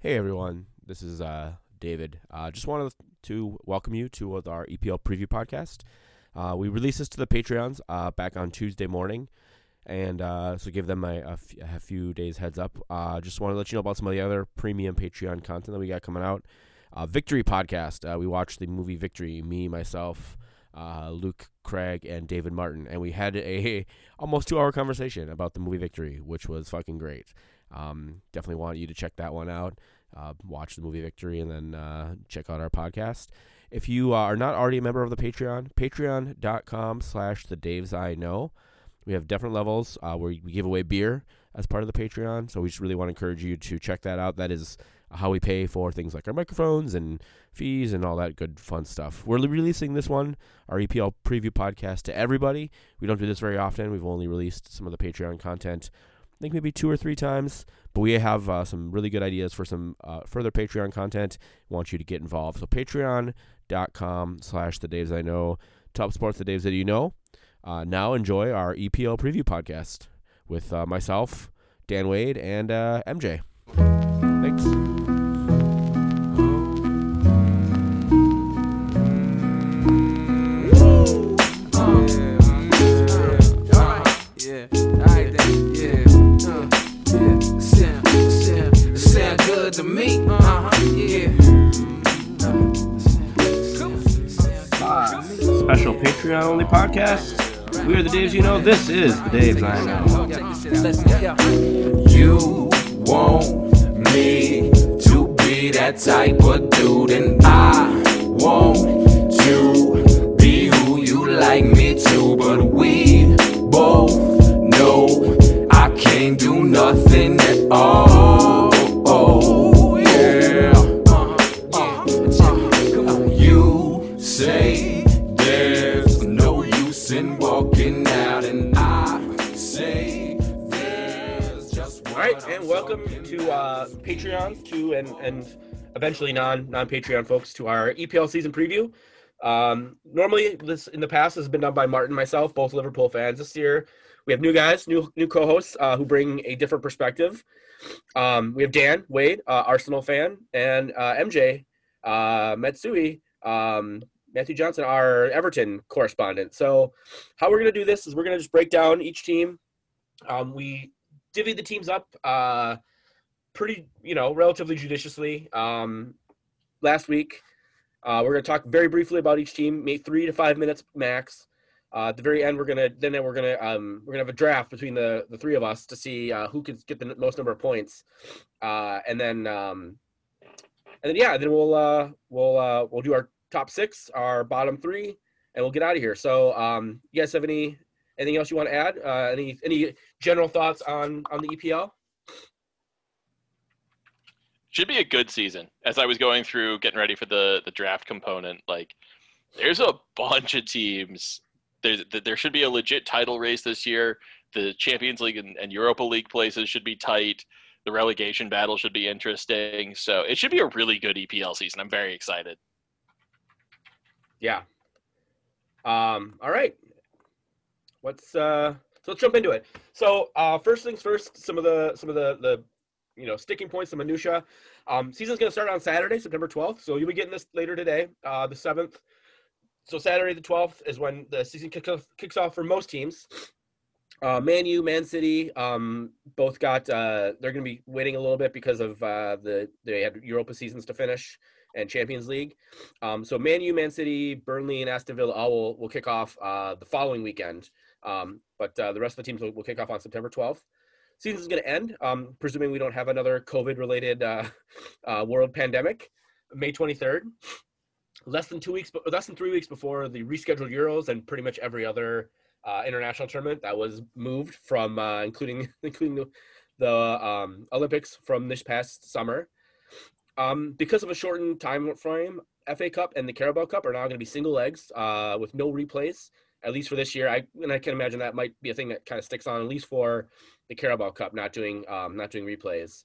Hey everyone, this is uh, David. Uh, just wanted to welcome you to our EPL preview podcast. Uh, we released this to the Patreons uh, back on Tuesday morning, and uh, so give them a, a, f- a few days heads up. Uh, just want to let you know about some of the other premium Patreon content that we got coming out. Uh, Victory podcast. We watched the movie Victory. Me, myself, Luke Craig, and David Martin, and we had a almost two hour conversation about the movie Victory, which was fucking great. Um, definitely want you to check that one out. Uh, watch the movie Victory and then uh, check out our podcast. If you are not already a member of the Patreon, patreon.com slash the Daves I know. We have different levels uh, where we give away beer as part of the Patreon. So we just really want to encourage you to check that out. That is how we pay for things like our microphones and fees and all that good fun stuff. We're releasing this one, our EPL preview podcast, to everybody. We don't do this very often. We've only released some of the Patreon content I think maybe two or three times. But we have uh, some really good ideas for some uh, further Patreon content. We want you to get involved. So patreon.com slash the Daves I know. Top sports the Daves that you know. Uh, now enjoy our EPL preview podcast with uh, myself, Dan Wade, and uh, MJ. Thanks. To me, uh-huh, yeah. special Patreon only podcast. We are the Daves you know. This is the Daves I know. You want me to be that type of dude, and I want to be who you like me to, but we both know I can't do nothing at all. Welcome to uh, Patreon to and and eventually non non Patreon folks to our EPL season preview. Um, normally, this in the past has been done by Martin myself, both Liverpool fans. This year, we have new guys, new new co-hosts uh, who bring a different perspective. Um, we have Dan Wade, uh, Arsenal fan, and uh, MJ uh, Matsui, um, Matthew Johnson, our Everton correspondent. So, how we're gonna do this is we're gonna just break down each team. Um, we divvy the teams up uh, pretty, you know, relatively judiciously. Um, last week, uh, we're going to talk very briefly about each team, maybe three to five minutes max. Uh, at the very end, we're gonna then we're gonna um, we're gonna have a draft between the the three of us to see uh, who can get the most number of points, uh, and then um, and then yeah, then we'll uh, we'll uh, we'll do our top six, our bottom three, and we'll get out of here. So, um, you guys have any anything else you want to add? Uh, any any general thoughts on on the EPL? should be a good season. As I was going through getting ready for the the draft component, like there's a bunch of teams. There's there should be a legit title race this year. The Champions League and, and Europa League places should be tight. The relegation battle should be interesting. So it should be a really good EPL season. I'm very excited. Yeah. Um, all right. Let's uh so let's jump into it. So uh first things first, some of the some of the the you know sticking points, the minutia. Um season's gonna start on Saturday, September 12th. So you'll be getting this later today, uh the seventh. So Saturday the 12th is when the season kicks off, kicks off for most teams. Uh, Man U, Man City, um, both got. Uh, they're going to be waiting a little bit because of uh, the they had Europa seasons to finish and Champions League. Um, so Man U, Man City, Burnley, and Aston Villa all will, will kick off uh, the following weekend. Um, but uh, the rest of the teams will, will kick off on September 12th. Season is going to end, um, presuming we don't have another COVID-related uh, uh, world pandemic, May 23rd. Less than two weeks, less than three weeks before the rescheduled Euros and pretty much every other uh, international tournament that was moved from, uh, including including the, the um, Olympics from this past summer. Um, because of a shortened time frame, FA Cup and the Carabao Cup are now going to be single legs uh, with no replays, at least for this year. I and I can imagine that might be a thing that kind of sticks on at least for the Carabao Cup, not doing um, not doing replays.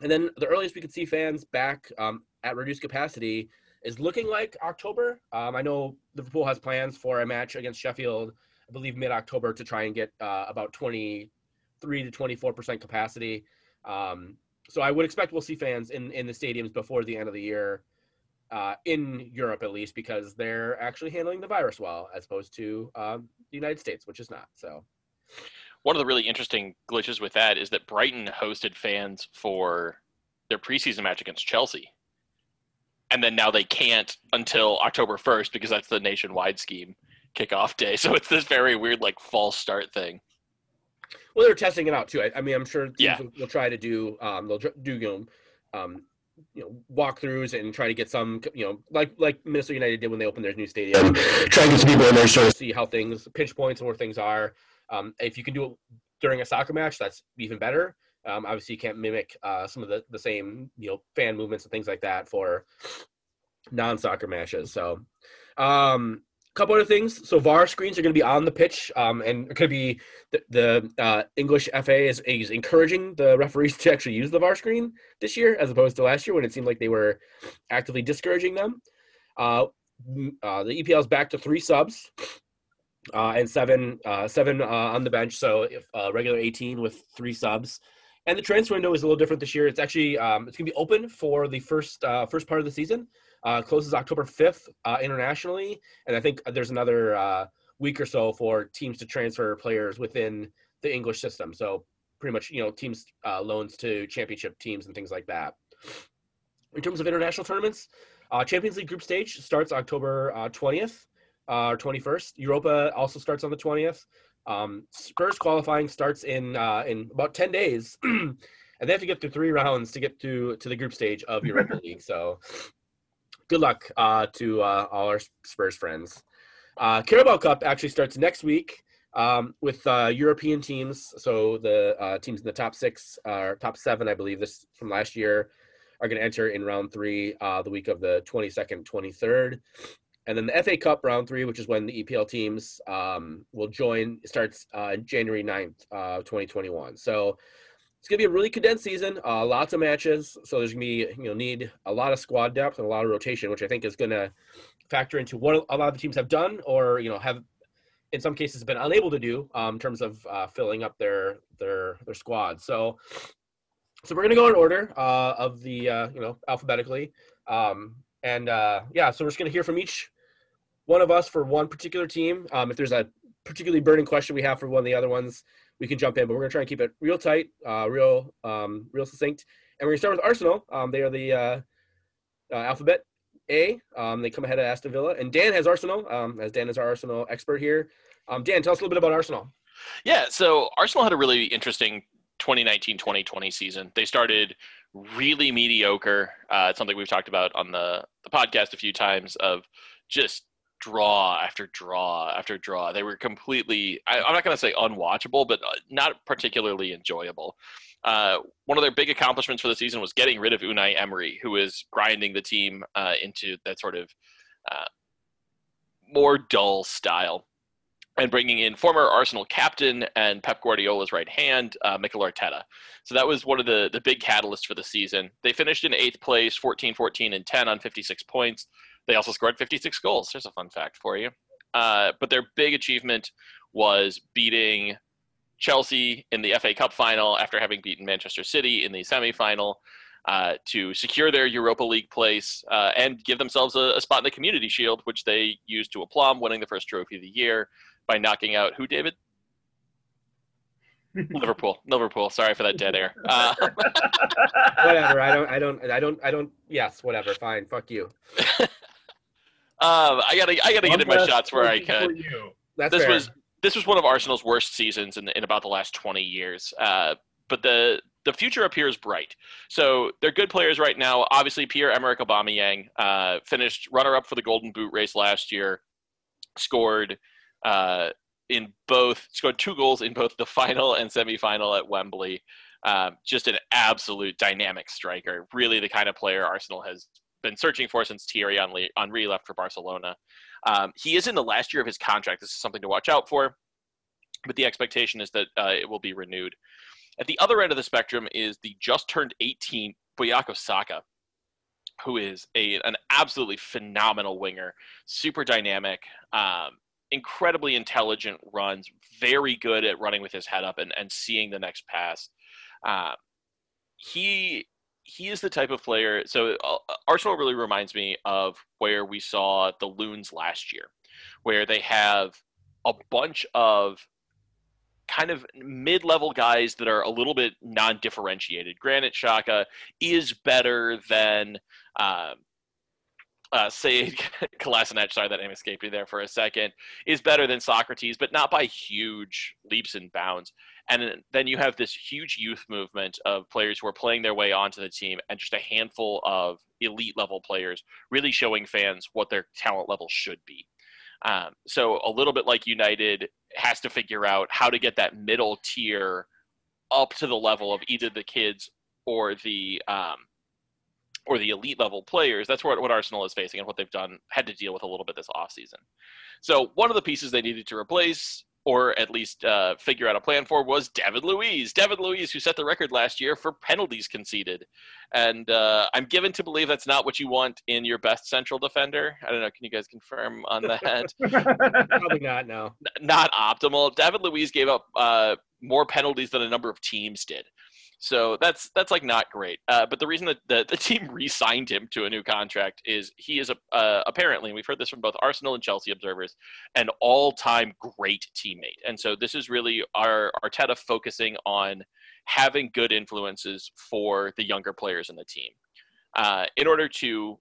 And then the earliest we could see fans back um, at reduced capacity is looking like October. Um, I know Liverpool has plans for a match against Sheffield, I believe mid October, to try and get uh, about 23 to 24 percent capacity. Um, so I would expect we'll see fans in in the stadiums before the end of the year, uh, in Europe at least, because they're actually handling the virus well, as opposed to um, the United States, which is not. So One of the really interesting glitches with that is that Brighton hosted fans for their preseason match against Chelsea. And then now they can't until October 1st because that's the nationwide scheme kickoff day. So it's this very weird, like, false start thing. Well, they're testing it out too. I, I mean, I'm sure Yeah. will, will try to do. Um, they'll do you know, um, you know, walkthroughs and try to get some, you know, like like Minnesota United did when they opened their new stadium. Try to get some people in there, of see how things, pinch points, and where things are. Um, if you can do it during a soccer match, that's even better. Um, obviously, you can't mimic uh, some of the the same, you know, fan movements and things like that for non-soccer matches. So, um, couple other things. So VAR screens are going to be on the pitch, um, and it could be the, the uh, English FA is, is encouraging the referees to actually use the VAR screen this year, as opposed to last year when it seemed like they were actively discouraging them. Uh, uh, the EPL is back to three subs. Uh, and seven, uh, seven uh, on the bench. So if regular 18 with three subs, and the transfer window is a little different this year. It's actually um, it's gonna be open for the first first part of the season. Uh, closes October 5th uh, internationally, and I think there's another uh, week or so for teams to transfer players within the English system. So pretty much, you know, teams uh, loans to championship teams and things like that. In terms of international tournaments, uh, Champions League group stage starts October uh, 20th uh, or 21st. Europa also starts on the 20th. Um, Spurs qualifying starts in uh, in about 10 days, and they have to get through three rounds to get to to the group stage of Europa League. So good luck uh, to uh, all our Spurs friends. Uh, Carabao Cup actually starts next week um, with uh, European teams. So the uh, teams in the top six, uh, top seven, I believe, this from last year, are going to enter in round three the week of the 22nd, 23rd. And then the FA Cup round three, which is when the EPL teams um, will join, starts January 9th, uh, 2021. So it's gonna be a really condensed season, uh, lots of matches. So there's gonna be you know need a lot of squad depth and a lot of rotation, which I think is gonna factor into what a lot of the teams have done, or you know have in some cases been unable to do um, in terms of uh, filling up their their their squad. So so we're gonna go in order uh, of the uh, you know alphabetically, um, and uh, yeah, so we're just gonna hear from each one of us for one particular team. Um, if there's a particularly burning question we have for one of the other ones, we can jump in. But we're gonna try and keep it real tight, uh, real um, real succinct. And we're gonna start with Arsenal. Um, they are the uh, uh, alphabet A. Um, they come ahead of Aston Villa, and Dan has Arsenal. Um, as Dan is our Arsenal expert here. Um, Dan, tell us a little bit about Arsenal. Yeah, so Arsenal had a really interesting 2019-2020 season. They started really mediocre. Uh, it's something we've talked about on the, the podcast a few times of just draw after draw after draw. They were completely, I, I'm not going to say unwatchable, but uh, not particularly enjoyable. Uh, one of their big accomplishments for the season was getting rid of Unai Emery, who was grinding the team uh, into that sort of uh, more dull style and bringing in former Arsenal captain and Pep Guardiola's right hand, uh, Mikel Arteta. So that was one of the, the big catalysts for the season. They finished in eighth place, 14, 14, and 10 on 56 points. They also scored 56 goals. There's a fun fact for you. Uh, but their big achievement was beating Chelsea in the FA Cup final after having beaten Manchester City in the semifinal. Uh, to secure their Europa League place uh, and give themselves a, a spot in the Community Shield, which they used to aplomb, winning the first trophy of the year by knocking out who, David? Liverpool. Liverpool. Sorry for that dead air. Uh, whatever. I don't. I don't. I don't. I don't. Yes. Whatever. Fine. Fuck you. um, I gotta, I gotta get in my shots where I could. That's This fair. was this was one of Arsenal's worst seasons in, in about the last 20 years. Uh, but the the future appears bright. So they're good players right now. Obviously, Pierre Emerick Aubameyang uh, finished runner up for the Golden Boot race last year. Scored uh, in both scored two goals in both the final and semifinal at Wembley. Um, just an absolute dynamic striker. Really, the kind of player Arsenal has been searching for since Thierry Henry, Henry left for Barcelona. Um, he is in the last year of his contract. This is something to watch out for. But the expectation is that uh, it will be renewed. At the other end of the spectrum is the just turned 18 Bukayo Saka, who is a, an absolutely phenomenal winger, super dynamic, um, incredibly intelligent runs, very good at running with his head up and, and seeing the next pass. Um, he he is the type of player. So uh, Arsenal really reminds me of where we saw the Loons last year, where they have a bunch of kind of mid-level guys that are a little bit non-differentiated. Granit Xhaka is better than um, uh, Sead Kolasinac, sorry that name escaped me there for a second, is better than Sokratis, but not by huge leaps and bounds. And then you have this huge youth movement of players who are playing their way onto the team, and just a handful of elite level players really showing fans what their talent level should be. Um, so a little bit like United has to figure out how to get that middle tier up to the level of either the kids or the um, or the elite level players. That's what, what Arsenal is facing and what they've done had to deal with a little bit this offseason. So one of the pieces they needed to replace or at least uh, figure out a plan for was David Luiz. David Luiz, who set the record last year for penalties conceded. And uh, I'm given to believe that's not what you want in your best central defender. I don't know. Can you guys confirm on that? Probably not. No. not optimal. David Luiz gave up uh, more penalties than a number of teams did. So that's that's like not great. Uh, but the reason that the, the team re-signed him to a new contract is he is a, uh, apparently and we've heard this from both Arsenal and Chelsea observers, an all-time great teammate. And so this is really our Arteta focusing on having good influences for the younger players in the team. Uh, in order to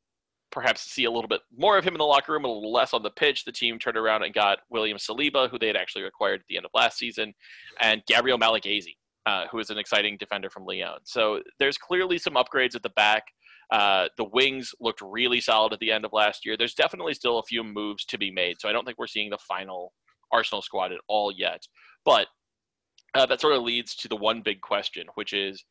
perhaps see a little bit more of him in the locker room, a little less on the pitch, the team turned around and got William Saliba, who they had actually acquired at the end of last season, and Gabriel Magalhaes, uh, who is an exciting defender from Lyon. So there's clearly some upgrades at the back. Uh, the wings looked really solid at the end of last year. There's definitely still a few moves to be made. So I don't think we're seeing the final Arsenal squad at all yet. But uh, that sort of leads to the one big question, which is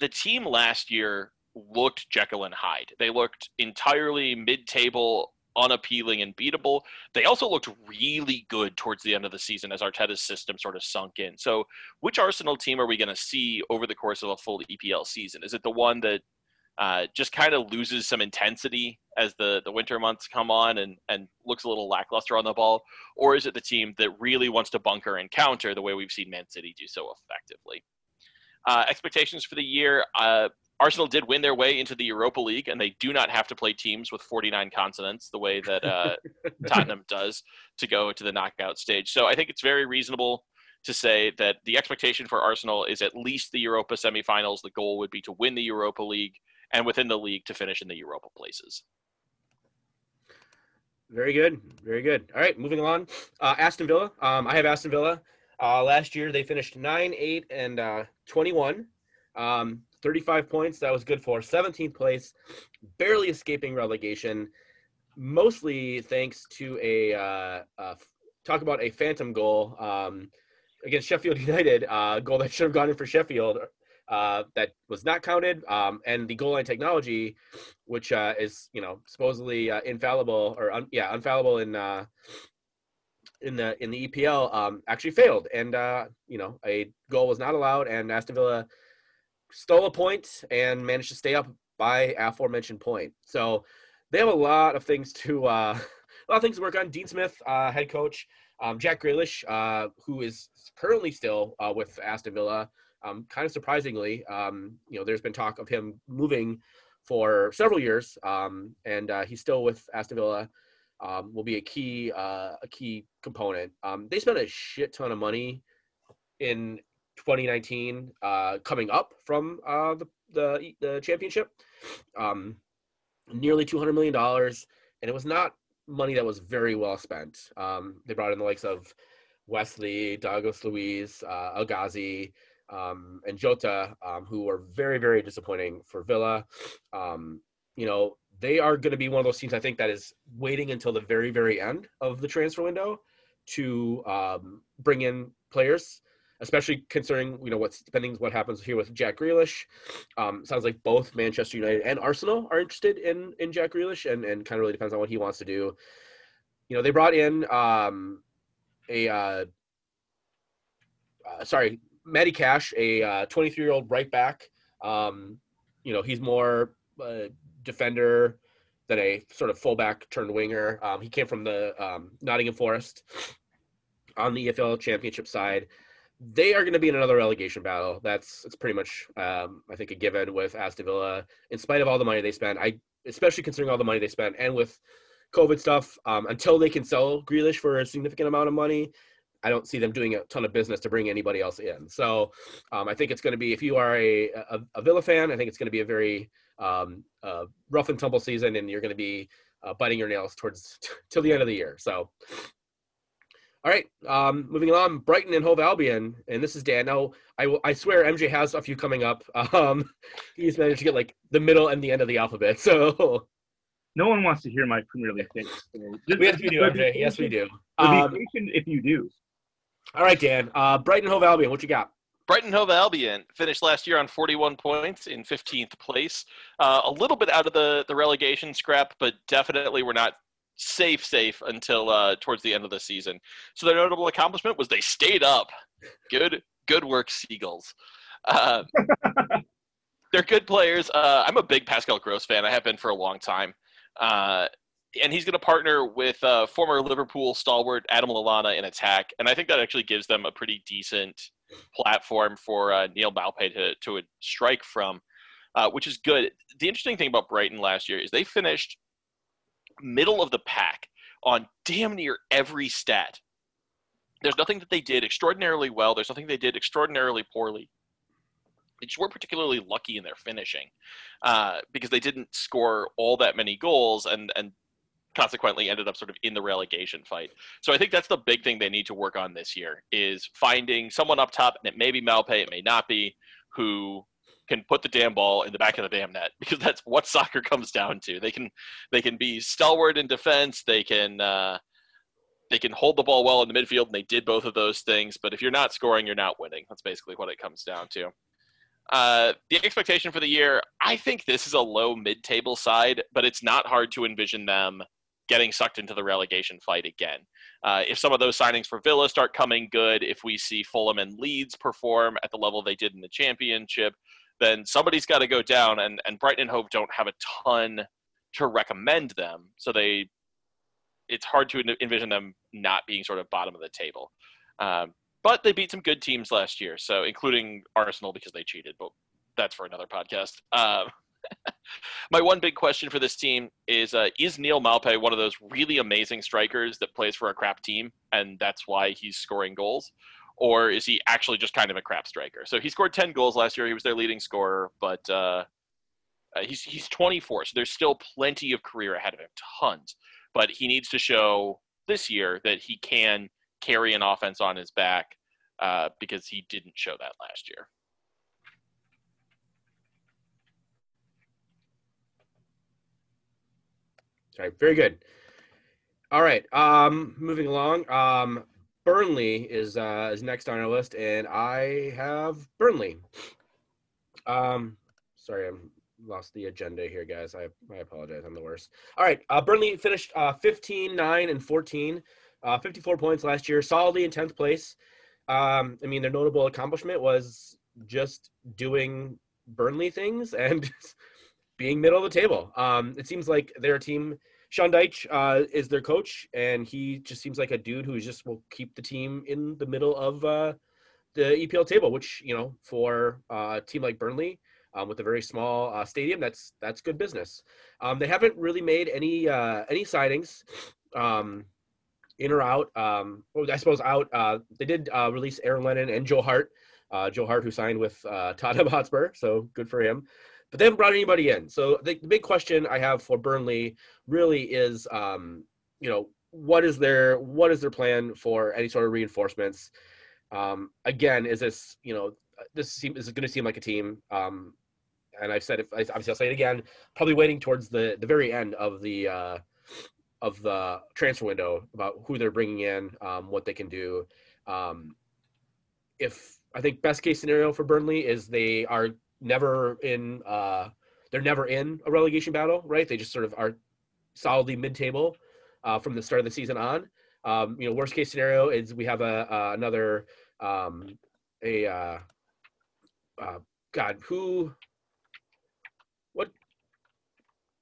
the team last year looked Jekyll and Hyde. They looked entirely mid table unappealing and beatable. They also looked really good towards the end of the season as Arteta's system sort of sunk in. So, which Arsenal team are we going to see over the course of a full EPL season? Is it the one that uh, just kind of loses some intensity as the, the winter months come on and, and looks a little lackluster on the ball? Or is it the team that really wants to bunker and counter the way we've seen Man City do so effectively? Uh, expectations for the year, uh, Arsenal did win their way into the Europa League, and they do not have to play teams with 49 consonants the way that uh, Tottenham does to go to the knockout stage. So I think it's very reasonable to say that the expectation for Arsenal is at least the Europa semifinals. The goal would be to win the Europa League, and within the league to finish in the Europa places. Very good. Very good. All right, moving along. Uh, Aston Villa. Um, I have Aston Villa. Uh, last year they finished 9, 8, and uh, 21. Um, 35 points. That was good for 17th place, barely escaping relegation, mostly thanks to a uh, uh, talk about a phantom goal um, against Sheffield United, uh, goal that should have gone in for Sheffield. Uh, that was not counted, um, and the goal line technology, which uh, is you know supposedly uh, infallible or un- yeah infallible in uh, in the in the EPL, um, actually failed, and uh, you know a goal was not allowed, and Aston Villa stole a point and managed to stay up by aforementioned point. So they have a lot of things to uh, a lot of things to work on. Dean Smith, uh, head coach, um, Jack Grealish, uh, who is currently still uh, with Aston Villa. Um, kind of surprisingly, um, you know, there's been talk of him moving for several years, um, and uh, he's still with Aston Villa. Um, will be a key uh, a key component. Um, they spent a shit ton of money in 2019 uh, coming up from uh, the, the, the championship. Um, nearly 200 million dollars, and it was not money that was very well spent. Um, they brought in the likes of Wesley, Douglas Luiz, uh, um, and Jota, um, who were very, very disappointing for Villa. Um, you know, they are going to be one of those teams I think that is waiting until the very, very end of the transfer window to um, bring in players especially considering you know what's depending what happens here with Jack Grealish. Um, sounds like both Manchester United and Arsenal are interested in in Jack Grealish, and and kind of really depends on what he wants to do. You know, they brought in um, a uh, uh, sorry, Matty Cash, a 23 uh, year old right back. Um, you know, he's more uh, defender than a sort of fullback turned winger. Um, he came from the um, Nottingham Forest on the EFL Championship side. They are going to be in another relegation battle. That's it's pretty much um, I think a given with Aston Villa. In spite of all the money they spend, I especially considering all the money they spent and with COVID stuff, um, until they can sell Grealish for a significant amount of money, I don't see them doing a ton of business to bring anybody else in. So um, I think it's going to be if you are a, a, a Villa fan, I think it's going to be a very uh, rough and tumble season, and you're going to be uh, biting your nails towards till the end of the year. So all right, um, moving on, Brighton and Hove Albion, and this is Dan. Now, I, will, I swear MJ has a few coming up. Um, he's managed to get like the middle and the end of the alphabet. So No one wants to hear my Premier League takes. So just- yes, we do, MJ. Yes, we do. Um, if you do. all right, Dan. Uh, Brighton Hove Albion, what you got? Brighton Hove Albion finished last year on 41 points in 15th place. Uh, a little bit out of the, the relegation scrap, but definitely we're not safe, safe until uh, towards the end of the season. So their notable accomplishment was they stayed up. Good, good work, Seagulls. Uh, they're good players. Uh, I'm a big Pascal Gross fan. I have been for a long time. Uh, and he's going to partner with uh, former Liverpool stalwart Adam Lallana in attack. And I think that actually gives them a pretty decent platform for uh, Neal Maupay to, to strike from, uh, which is good. The interesting thing about Brighton last year is they finished middle of the pack on damn near every stat. There's nothing that they did extraordinarily well. There's nothing they did extraordinarily poorly. They just weren't particularly lucky in their finishing uh, because they didn't score all that many goals and, and consequently ended up sort of in the relegation fight. So I think that's the big thing they need to work on this year is finding someone up top, and it may be Maupay, it may not be, who can put the damn ball in the back of the damn net because that's what soccer comes down to. They can they can be stalwart in defense, they can uh, they can hold the ball well in the midfield, and they did both of those things. But if you're not scoring, you're not winning. That's basically what it comes down to. Uh, the expectation for the year, I think this is a low mid-table side, but it's not hard to envision them getting sucked into the relegation fight again. Uh, if some of those signings for Villa start coming good, if we see Fulham and Leeds perform at the level they did in the championship, then somebody's got to go down, and, and Brighton and Hove don't have a ton to recommend them. So they, it's hard to envision them not being sort of bottom of the table. Um, but they beat some good teams last year, so including Arsenal because they cheated, but that's for another podcast. Um, my one big question for this team is: uh, Is Neal Maupay one of those really amazing strikers that plays for a crap team, and that's why he's scoring goals, or is he actually just kind of a crap striker? So he scored ten goals last year. He was their leading scorer, but uh, uh, he's he's 24, so there's still plenty of career ahead of him, tons. But he needs to show this year that he can carry an offense on his back uh, because he didn't show that last year. Sorry, very good. All right, um, moving along. Um, Burnley is uh, is next on our list, and I have Burnley. Um, sorry, I'm lost the agenda here, guys. I I apologize. I'm the worst. All right, uh, Burnley finished uh, 15, 9, and 14, uh, 54 points last year, solidly in 10th place. Um, I mean, their notable accomplishment was just doing Burnley things and being middle of the table. Um, it seems like their team. Sean Dyche uh, is their coach, and he just seems like a dude who just will keep the team in the middle of uh, the EPL table. Which you know, for uh, a team like Burnley, um, with a very small uh, stadium, that's that's good business. Um, they haven't really made any uh, any signings, um, in or out. Um, well, I suppose out. Uh, they did release Aaron Lennon and Joe Hart. Joe Hart, who signed with Tottenham Hotspur, so good for him. But they haven't brought anybody in. So the, the big question I have for Burnley really is, um, you know, what is their what is their plan for any sort of reinforcements? Um, again, is this you know this seem is going to seem like a team um, and I've said it. Obviously, I'll say it again. Probably waiting towards the the very end of the uh, of the transfer window about who they're bringing in, um, what they can do. Um, if I think best case scenario for Burnley is they are never in. Uh, they're never in a relegation battle, right? They just sort of are solidly mid-table uh, from the start of the season on. Um, you know, worst case scenario is we have a uh, another um, a uh, uh, God who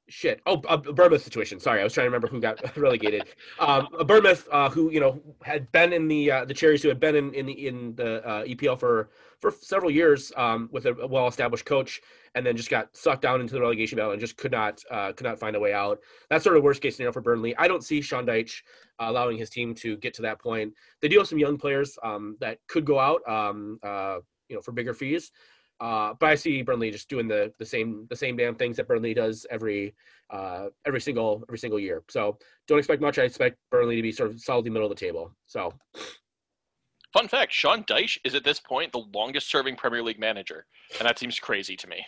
shit. Oh, a Bournemouth situation. Sorry, I was trying to remember who got relegated. Um, Bournemouth, uh, who you know had been in the uh, the Cherries, who had been in in the in the uh, EPL for for several years um, with a well established coach, and then just got sucked down into the relegation battle and just could not uh, could not find a way out. That's sort of worst case scenario for Burnley. I don't see Sean Dyche uh, allowing his team to get to that point. They do have some young players um, that could go out, um, uh, you know, for bigger fees. Uh, but I see Burnley just doing the the same the same damn things that Burnley does every uh, every single every single year. So don't expect much. I expect Burnley to be sort of solidly middle of the table. So Fun fact: Sean Dyche is at this point the longest-serving Premier League manager, and that seems crazy to me.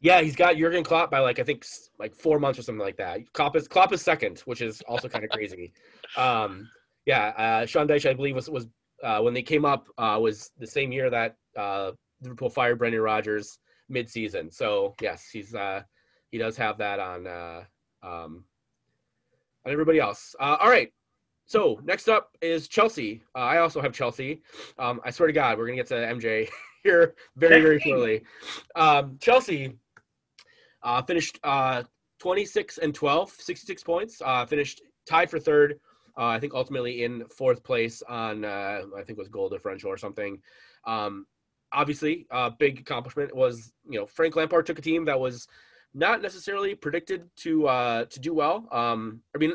yeah, he's got Jurgen Klopp by like I think like four months or something like that. Klopp is Klopp is second, which is also kind of crazy. Um, yeah, uh, Sean Dyche I believe was was uh, when they came up uh, was the same year that uh, Liverpool fired Brendan Rodgers mid-season. So yes, he's uh, he does have that on uh, um, on everybody else. Uh, all right. So next up is Chelsea. Uh, I also have Chelsea. Um, I swear to God, we're gonna get to MJ here very very shortly. Um, Chelsea uh, finished uh, 26 and 12, 66 points. Uh, finished tied for third. Uh, I think ultimately in fourth place on uh, I think it was goal differential or something. Um, obviously, a big accomplishment was you know Frank Lampard took a team that was not necessarily predicted to uh, to do well. Um, I mean,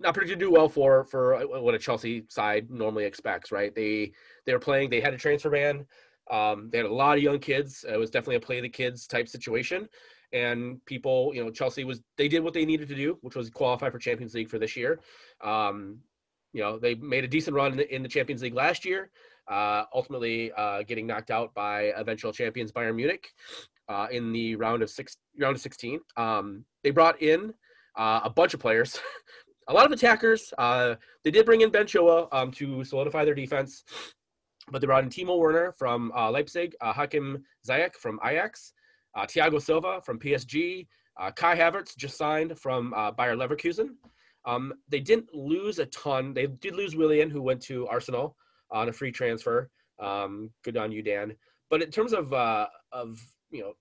not predicted to do well for for what a Chelsea side normally expects, right? They they were playing. They had a transfer ban. Um, they had a lot of young kids. It was definitely a play the kids type situation. And people, you know, Chelsea was they did what they needed to do, which was qualify for Champions League for this year. Um, you know, they made a decent run in the, in the Champions League last year, uh, ultimately uh, getting knocked out by eventual champions Bayern Munich uh, in the round of six, round of 16. Um, they brought in uh, a bunch of players, a lot of attackers. Uh, they did bring in Ben Chilwell um, to solidify their defense, but they brought in Timo Werner from Leipzig, Hakim Ziyech from Ajax, Thiago Silva from PSG, Kai Havertz just signed from Bayer Leverkusen. Um, they didn't lose a ton. They did lose Willian, who went to Arsenal on a free transfer. Um, good on you, Dan. But in terms of uh, of you know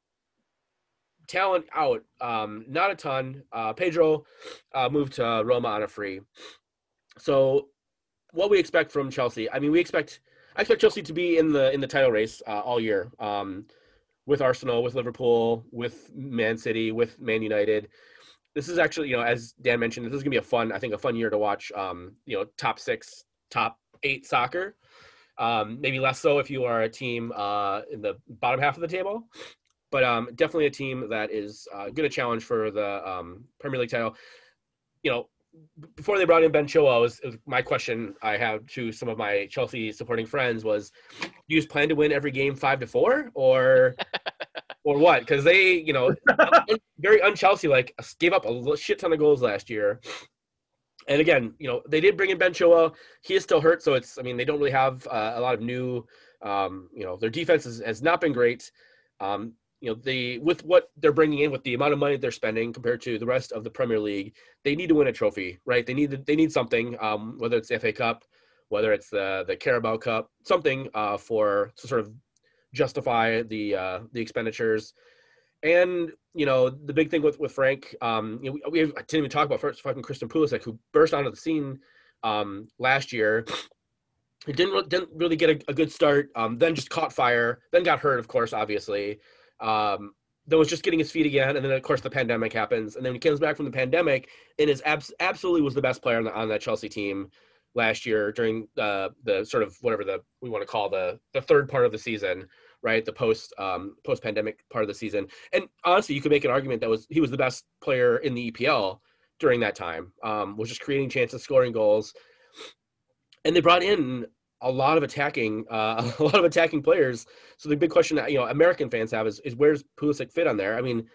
talent out, um, not a ton. Uh, Pedro uh, moved to Roma on a free. So what we expect from Chelsea? I mean, we expect I expect Chelsea to be in the in the title race uh, all year. Um, with Arsenal, with Liverpool, with Man City, with Man United. This is actually, you know, as Dan mentioned, this is gonna be a fun, I think, a fun year to watch. Um, you know, top six, top eight soccer. Um, maybe less so if you are a team uh, in the bottom half of the table, but um, definitely a team that is uh, going to challenge for the um, Premier League title. You know, before they brought in Ben Chilwell, was, was my question I have to some of my Chelsea supporting friends was, do you just plan to win every game five to four, or or what? Because they, you know, very un Chelsea like gave up a shit ton of goals last year. And again, you know, they did bring in Ben Chilwell. He is still hurt, so it's. I mean, they don't really have uh, a lot of new. Um, you know, their defense is, has not been great. Um, you know, they with what they're bringing in, with the amount of money they're spending compared to the rest of the Premier League, they need to win a trophy, right? They need they need something, um, whether it's the FA Cup, whether it's the the Carabao Cup, something uh, for to sort of justify the uh, the expenditures. And you know the big thing with with Frank, um, you know, we, we have, I didn't even talk about first fucking Christian Pulisic, who burst onto the scene um, last year. He didn't re- didn't really get a, a good start. Um, then just caught fire. Then got hurt, of course, obviously. Um, then was just getting his feet again, and then of course the pandemic happens, and then he comes back from the pandemic and is abs- absolutely was the best player on, the, on that Chelsea team last year during uh, the sort of whatever the we want to call the the third part of the season, right? The post um, post pandemic part of the season. And honestly, you could make an argument that was he was the best player in the EPL during that time. Um, was just creating chances, scoring goals, and they brought in a lot of attacking uh, a lot of attacking players. So the big question that you know American fans have is is where's Pulisic fit on there? I mean,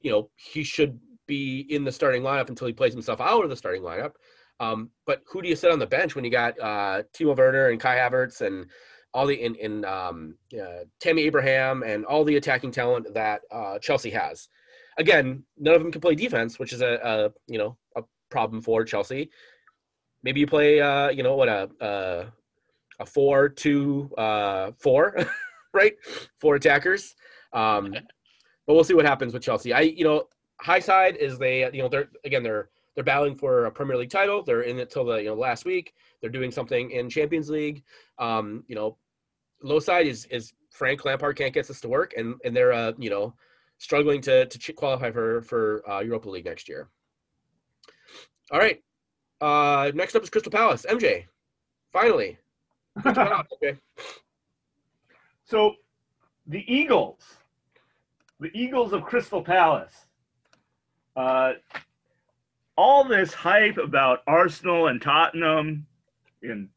you know he should be in the starting lineup until he plays himself out of the starting lineup. Um, but who do you sit on the bench when you got uh, Timo Werner and Kai Havertz and all the in, in um, uh, Tammy Abraham and all the attacking talent that uh, Chelsea has? Again, none of them can play defense, which is a, a you know a problem for Chelsea. Maybe you play uh, you know what a a, a four two uh, four, right? Four attackers. Um, but we'll see what happens with Chelsea. I you know high side is they you know they're again they're they're battling for a Premier League title. They're in it till the you know last week. They're doing something in Champions League. Um, you know, low side is is Frank Lampard can't get this to work, and and they're uh you know struggling to to qualify for for uh, Europa League next year. All right, uh, next up is Crystal Palace. MJ, finally. Palace, okay. So, the Eagles, the Eagles of Crystal Palace. Uh, all this hype about Arsenal and Tottenham in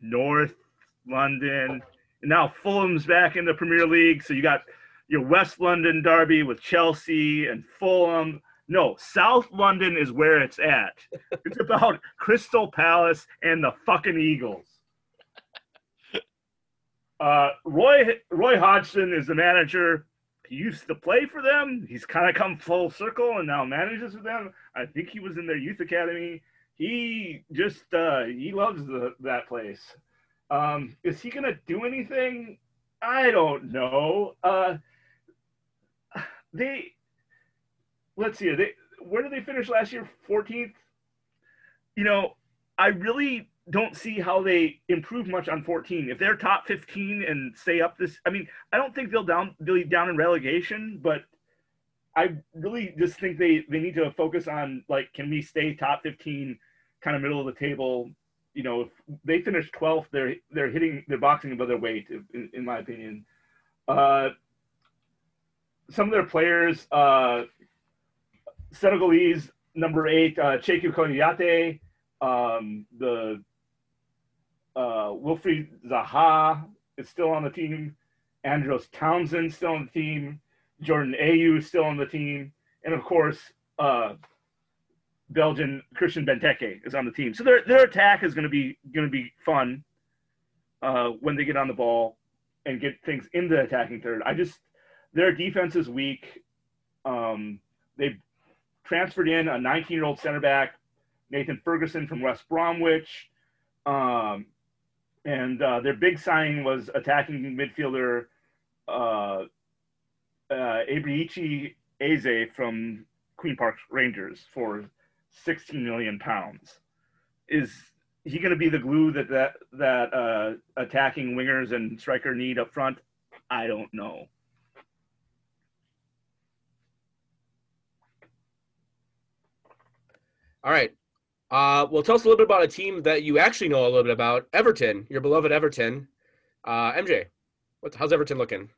North London, and now Fulham's back in the Premier League. So you got your West London derby with Chelsea and Fulham. No, South London is where it's at. It's about Crystal Palace and the fucking Eagles. Uh, Roy Roy Hodgson is the manager. He used to play for them. He's kind of come full circle and now manages for them. I think he was in their youth academy. He just uh, he loves the, that place. Um, is he gonna do anything? I don't know. Uh, they let's see. They where did they finish last year? 14th. You know, I really don't see how they improve much on 14. If they're top 15 and stay up this, I mean, I don't think they'll down they'll be down in relegation, but I really just think they they need to focus on like, can we stay top 15, kind of middle of the table? You know, if they finish 12th, they're they're hitting they're boxing above their weight, in, in my opinion. Uh, some of their players, uh, Senegalese number eight, uh, Cheikhou Kouyaté, um, the uh, Wilfried Zaha is still on the team. Andros Townsend still on the team. Jordan Ayew still on the team, and of course, uh, Belgian Christian Benteke is on the team. So their their attack is going to be going to be fun uh, when they get on the ball and get things in the attacking third. I just their defense is weak. Um, they transferred in a 19 year old center back, Nathan Ferguson from West Bromwich. Um, and uh, their big signing was attacking midfielder uh, uh, Eze from Queen Park Rangers for 16 million pounds. Is he going to be the glue that that that uh, attacking wingers and striker need up front? I don't know. All right. Uh, well, tell us a little bit about a team that you actually know a little bit about, Everton, your beloved Everton. Uh, MJ, how's Everton looking?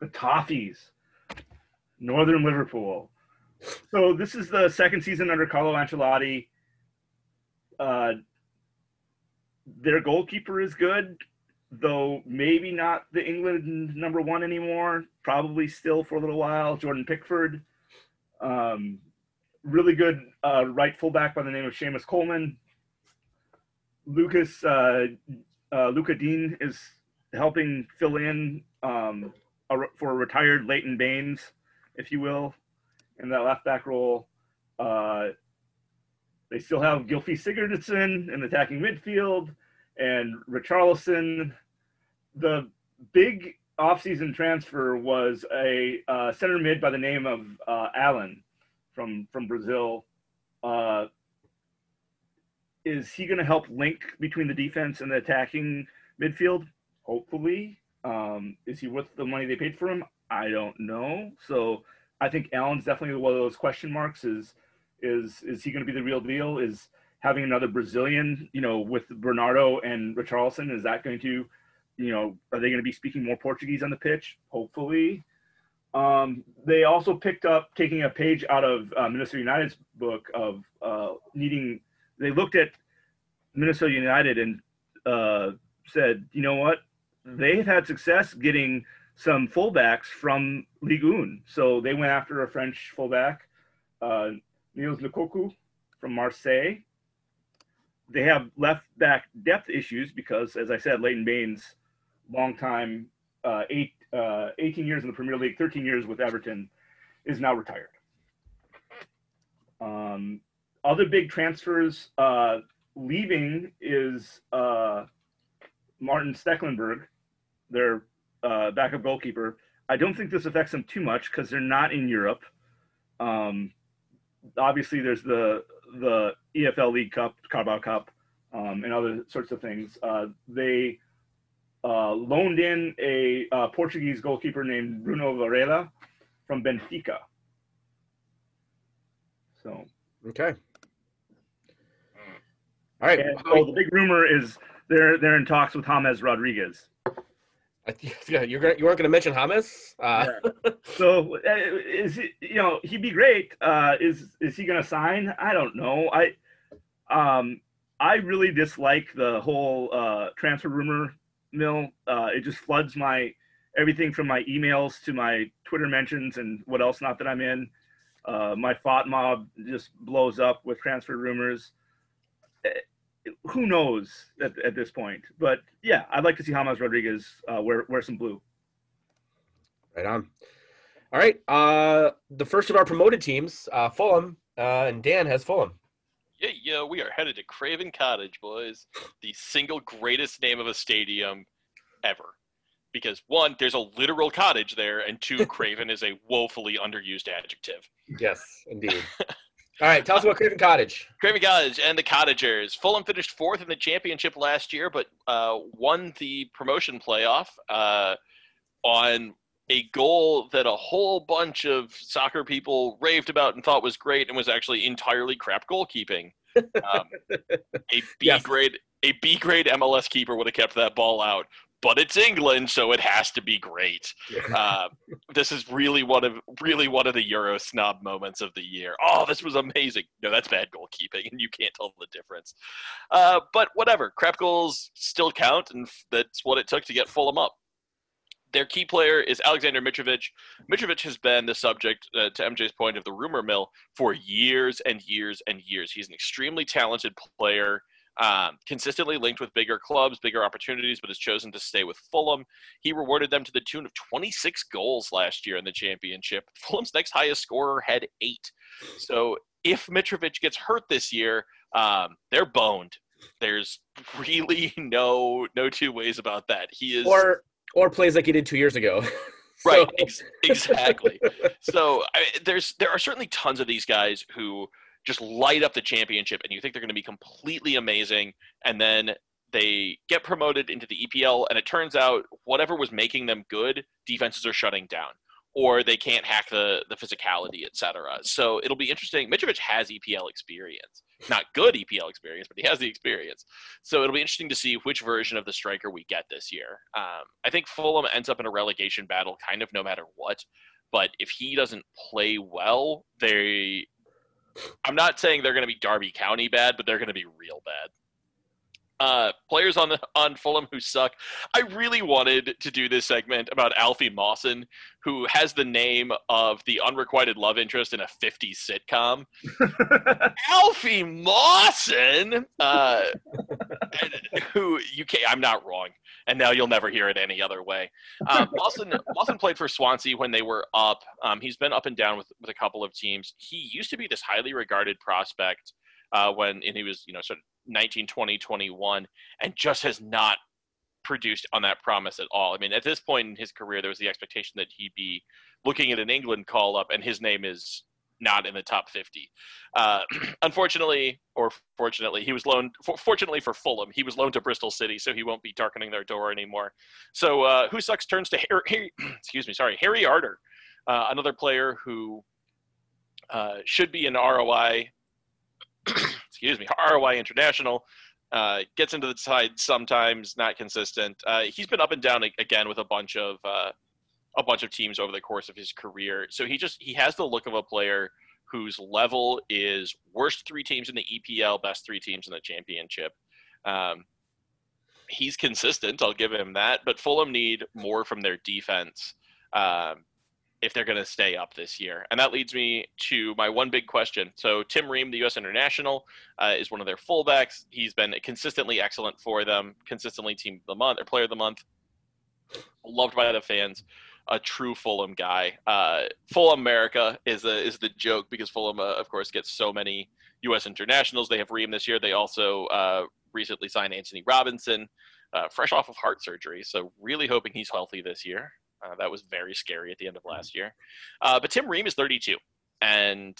The Toffees, Northern Liverpool. So this is the second season under Carlo Ancelotti. Uh, their goalkeeper is good, though maybe not the England number one anymore. Probably still for a little while. Jordan Pickford, um, really good uh, right fullback by the name of Seamus Coleman. Lucas uh, uh, Luca Dean is helping fill in um, a, for a retired Leighton Baines, if you will, in that left back role. Uh, they still have Gylfi Sigurdsson in attacking midfield and Richarlison. The big offseason transfer was a uh, center mid by the name of uh, Allan from from Brazil. Uh, is he going to help link between the defense and the attacking midfield? Hopefully. Um, is he worth the money they paid for him? I don't know. So I think Allan's definitely one of those question marks. Is is is he going to be the real deal? Is having another Brazilian, you know, with Bernardo and Richarlison, is that going to, you know, are they going to be speaking more Portuguese on the pitch? Hopefully. Um, they also picked up taking a page out of uh, Minnesota United's book of uh, needing. They looked at Minnesota United and uh, said, you know what, they've had success getting some fullbacks from Ligue 1. So they went after a French fullback, uh, Niels Nkounkou from Marseille. They have left back depth issues because, as I said, Leighton Baines, long time, uh, eight, uh, 18 years in the Premier League, 13 years with Everton, is now retired. Um, other big transfers uh, leaving is uh, Martin Stekelenburg, their uh, backup goalkeeper. I don't think this affects them too much because they're not in Europe. Um, Um, obviously, there's the the EFL League Cup, Carabao Cup, um, and other sorts of things. Uh, they uh, loaned in a uh, Portuguese goalkeeper named Bruno Varela from Benfica. So, Okay. All right. and, oh, the big rumor is they're they're in talks with James Rodriguez. Yeah, you're gonna you weren't gonna mention Hamas. Uh, So uh, is it, you know he'd be great. Uh, is is he going to sign? I don't know. I um I really dislike the whole uh, transfer rumor mill. Uh, it just floods my everything from my emails to my Twitter mentions and what else not that I'm in. Uh, my thought mob just blows up with transfer rumors. Who knows at, at this point? But yeah, I'd like to see James Rodriguez uh, wear wear some blue. Right on. All right. Uh, the first of our promoted teams, uh, Fulham, uh, and Dan has Fulham. Yeah, yeah, we are headed to Craven Cottage, boys. The single greatest name of a stadium ever. Because one, there's a literal cottage there, and two, Craven is a woefully underused adjective. Yes, indeed. All right. Tell us about Craven Cottage. Craven Cottage and the Cottagers. Fulham finished fourth in the championship last year, but uh, won the promotion playoff uh, on a goal that a whole bunch of soccer people raved about and thought was great, and was actually entirely crap goalkeeping. Um, a B Yes. grade, a B grade MLS keeper would have kept that ball out, but it's England, so it has to be great. Uh, this is really one of really one of the Euro snob moments of the year. Oh, this was amazing. No, that's bad goalkeeping, and you can't tell the difference. Uh, but whatever, crap goals still count, and that's what it took to get Fulham up. Their key player is Alexander Mitrovic. Mitrovic has been the subject, uh, to MJ's point, of the rumor mill for years and years and years. He's an extremely talented player um, consistently linked with bigger clubs, bigger opportunities, but has chosen to stay with Fulham. He rewarded them to the tune of 26 goals last year in the championship. Fulham's next highest scorer had eight. So if Mitrovic gets hurt this year, um, they're boned. There's really no no two ways about that. He is Or or plays like he did two years ago. right, ex- exactly. so I, there's there are certainly tons of these guys who just light up the championship, and you think they're going to be completely amazing, and then they get promoted into the EPL, and it turns out whatever was making them good, defenses are shutting down, or they can't hack the the physicality, etc. So it'll be interesting. Mitrovic has EPL experience, not good EPL experience, but he has the experience. So it'll be interesting to see which version of the striker we get this year. Um, I think Fulham ends up in a relegation battle, kind of no matter what. But if he doesn't play well, they. I'm not saying they're going to be Derby County bad, but they're going to be real bad. Uh, players on the, on Fulham who suck. I really wanted to do this segment about Alfie Mawson, who has the name of the unrequited love interest in a 50s sitcom. Alfie Mawson, uh, who you can't. I'm not wrong, and now you'll never hear it any other way. Um, Mawson, Mawson played for Swansea when they were up. Um, he's been up and down with, with a couple of teams. He used to be this highly regarded prospect uh, when and he was you know sort of 19, 20, 21, and just has not produced on that promise at all. I mean, at this point in his career, there was the expectation that he'd be looking at an England call up, and his name is not in the top 50. Uh, unfortunately, or fortunately, he was loaned. For, fortunately for Fulham, he was loaned to Bristol City, so he won't be darkening their door anymore. So, uh, who sucks turns to Harry, Harry excuse me, sorry, Harry Arter, uh, another player who uh, should be an ROI. excuse me, ROI international. Uh, gets into the side sometimes, not consistent. Uh, he's been up and down again with a bunch of uh, a bunch of teams over the course of his career. So he just he has the look of a player whose level is worst three teams in the EPL, best three teams in the championship. Um, he's consistent, I'll give him that, but Fulham need more from their defense um, if they're going to stay up this year. And that leads me to my one big question. So Tim Ream, the U.S. international, uh, is one of their fullbacks. He's been consistently excellent for them, consistently team of the month or player of the month, loved by the fans a true Fulham guy. Uh, Fulham America is a, is the joke because Fulham, uh, of course, gets so many U.S. internationals. They have Ream this year. They also uh, recently signed Anthony Robinson, uh, fresh off of heart surgery. So really hoping he's healthy this year. Uh, that was very scary at the end of last year. Uh, but Tim Ream is 32. and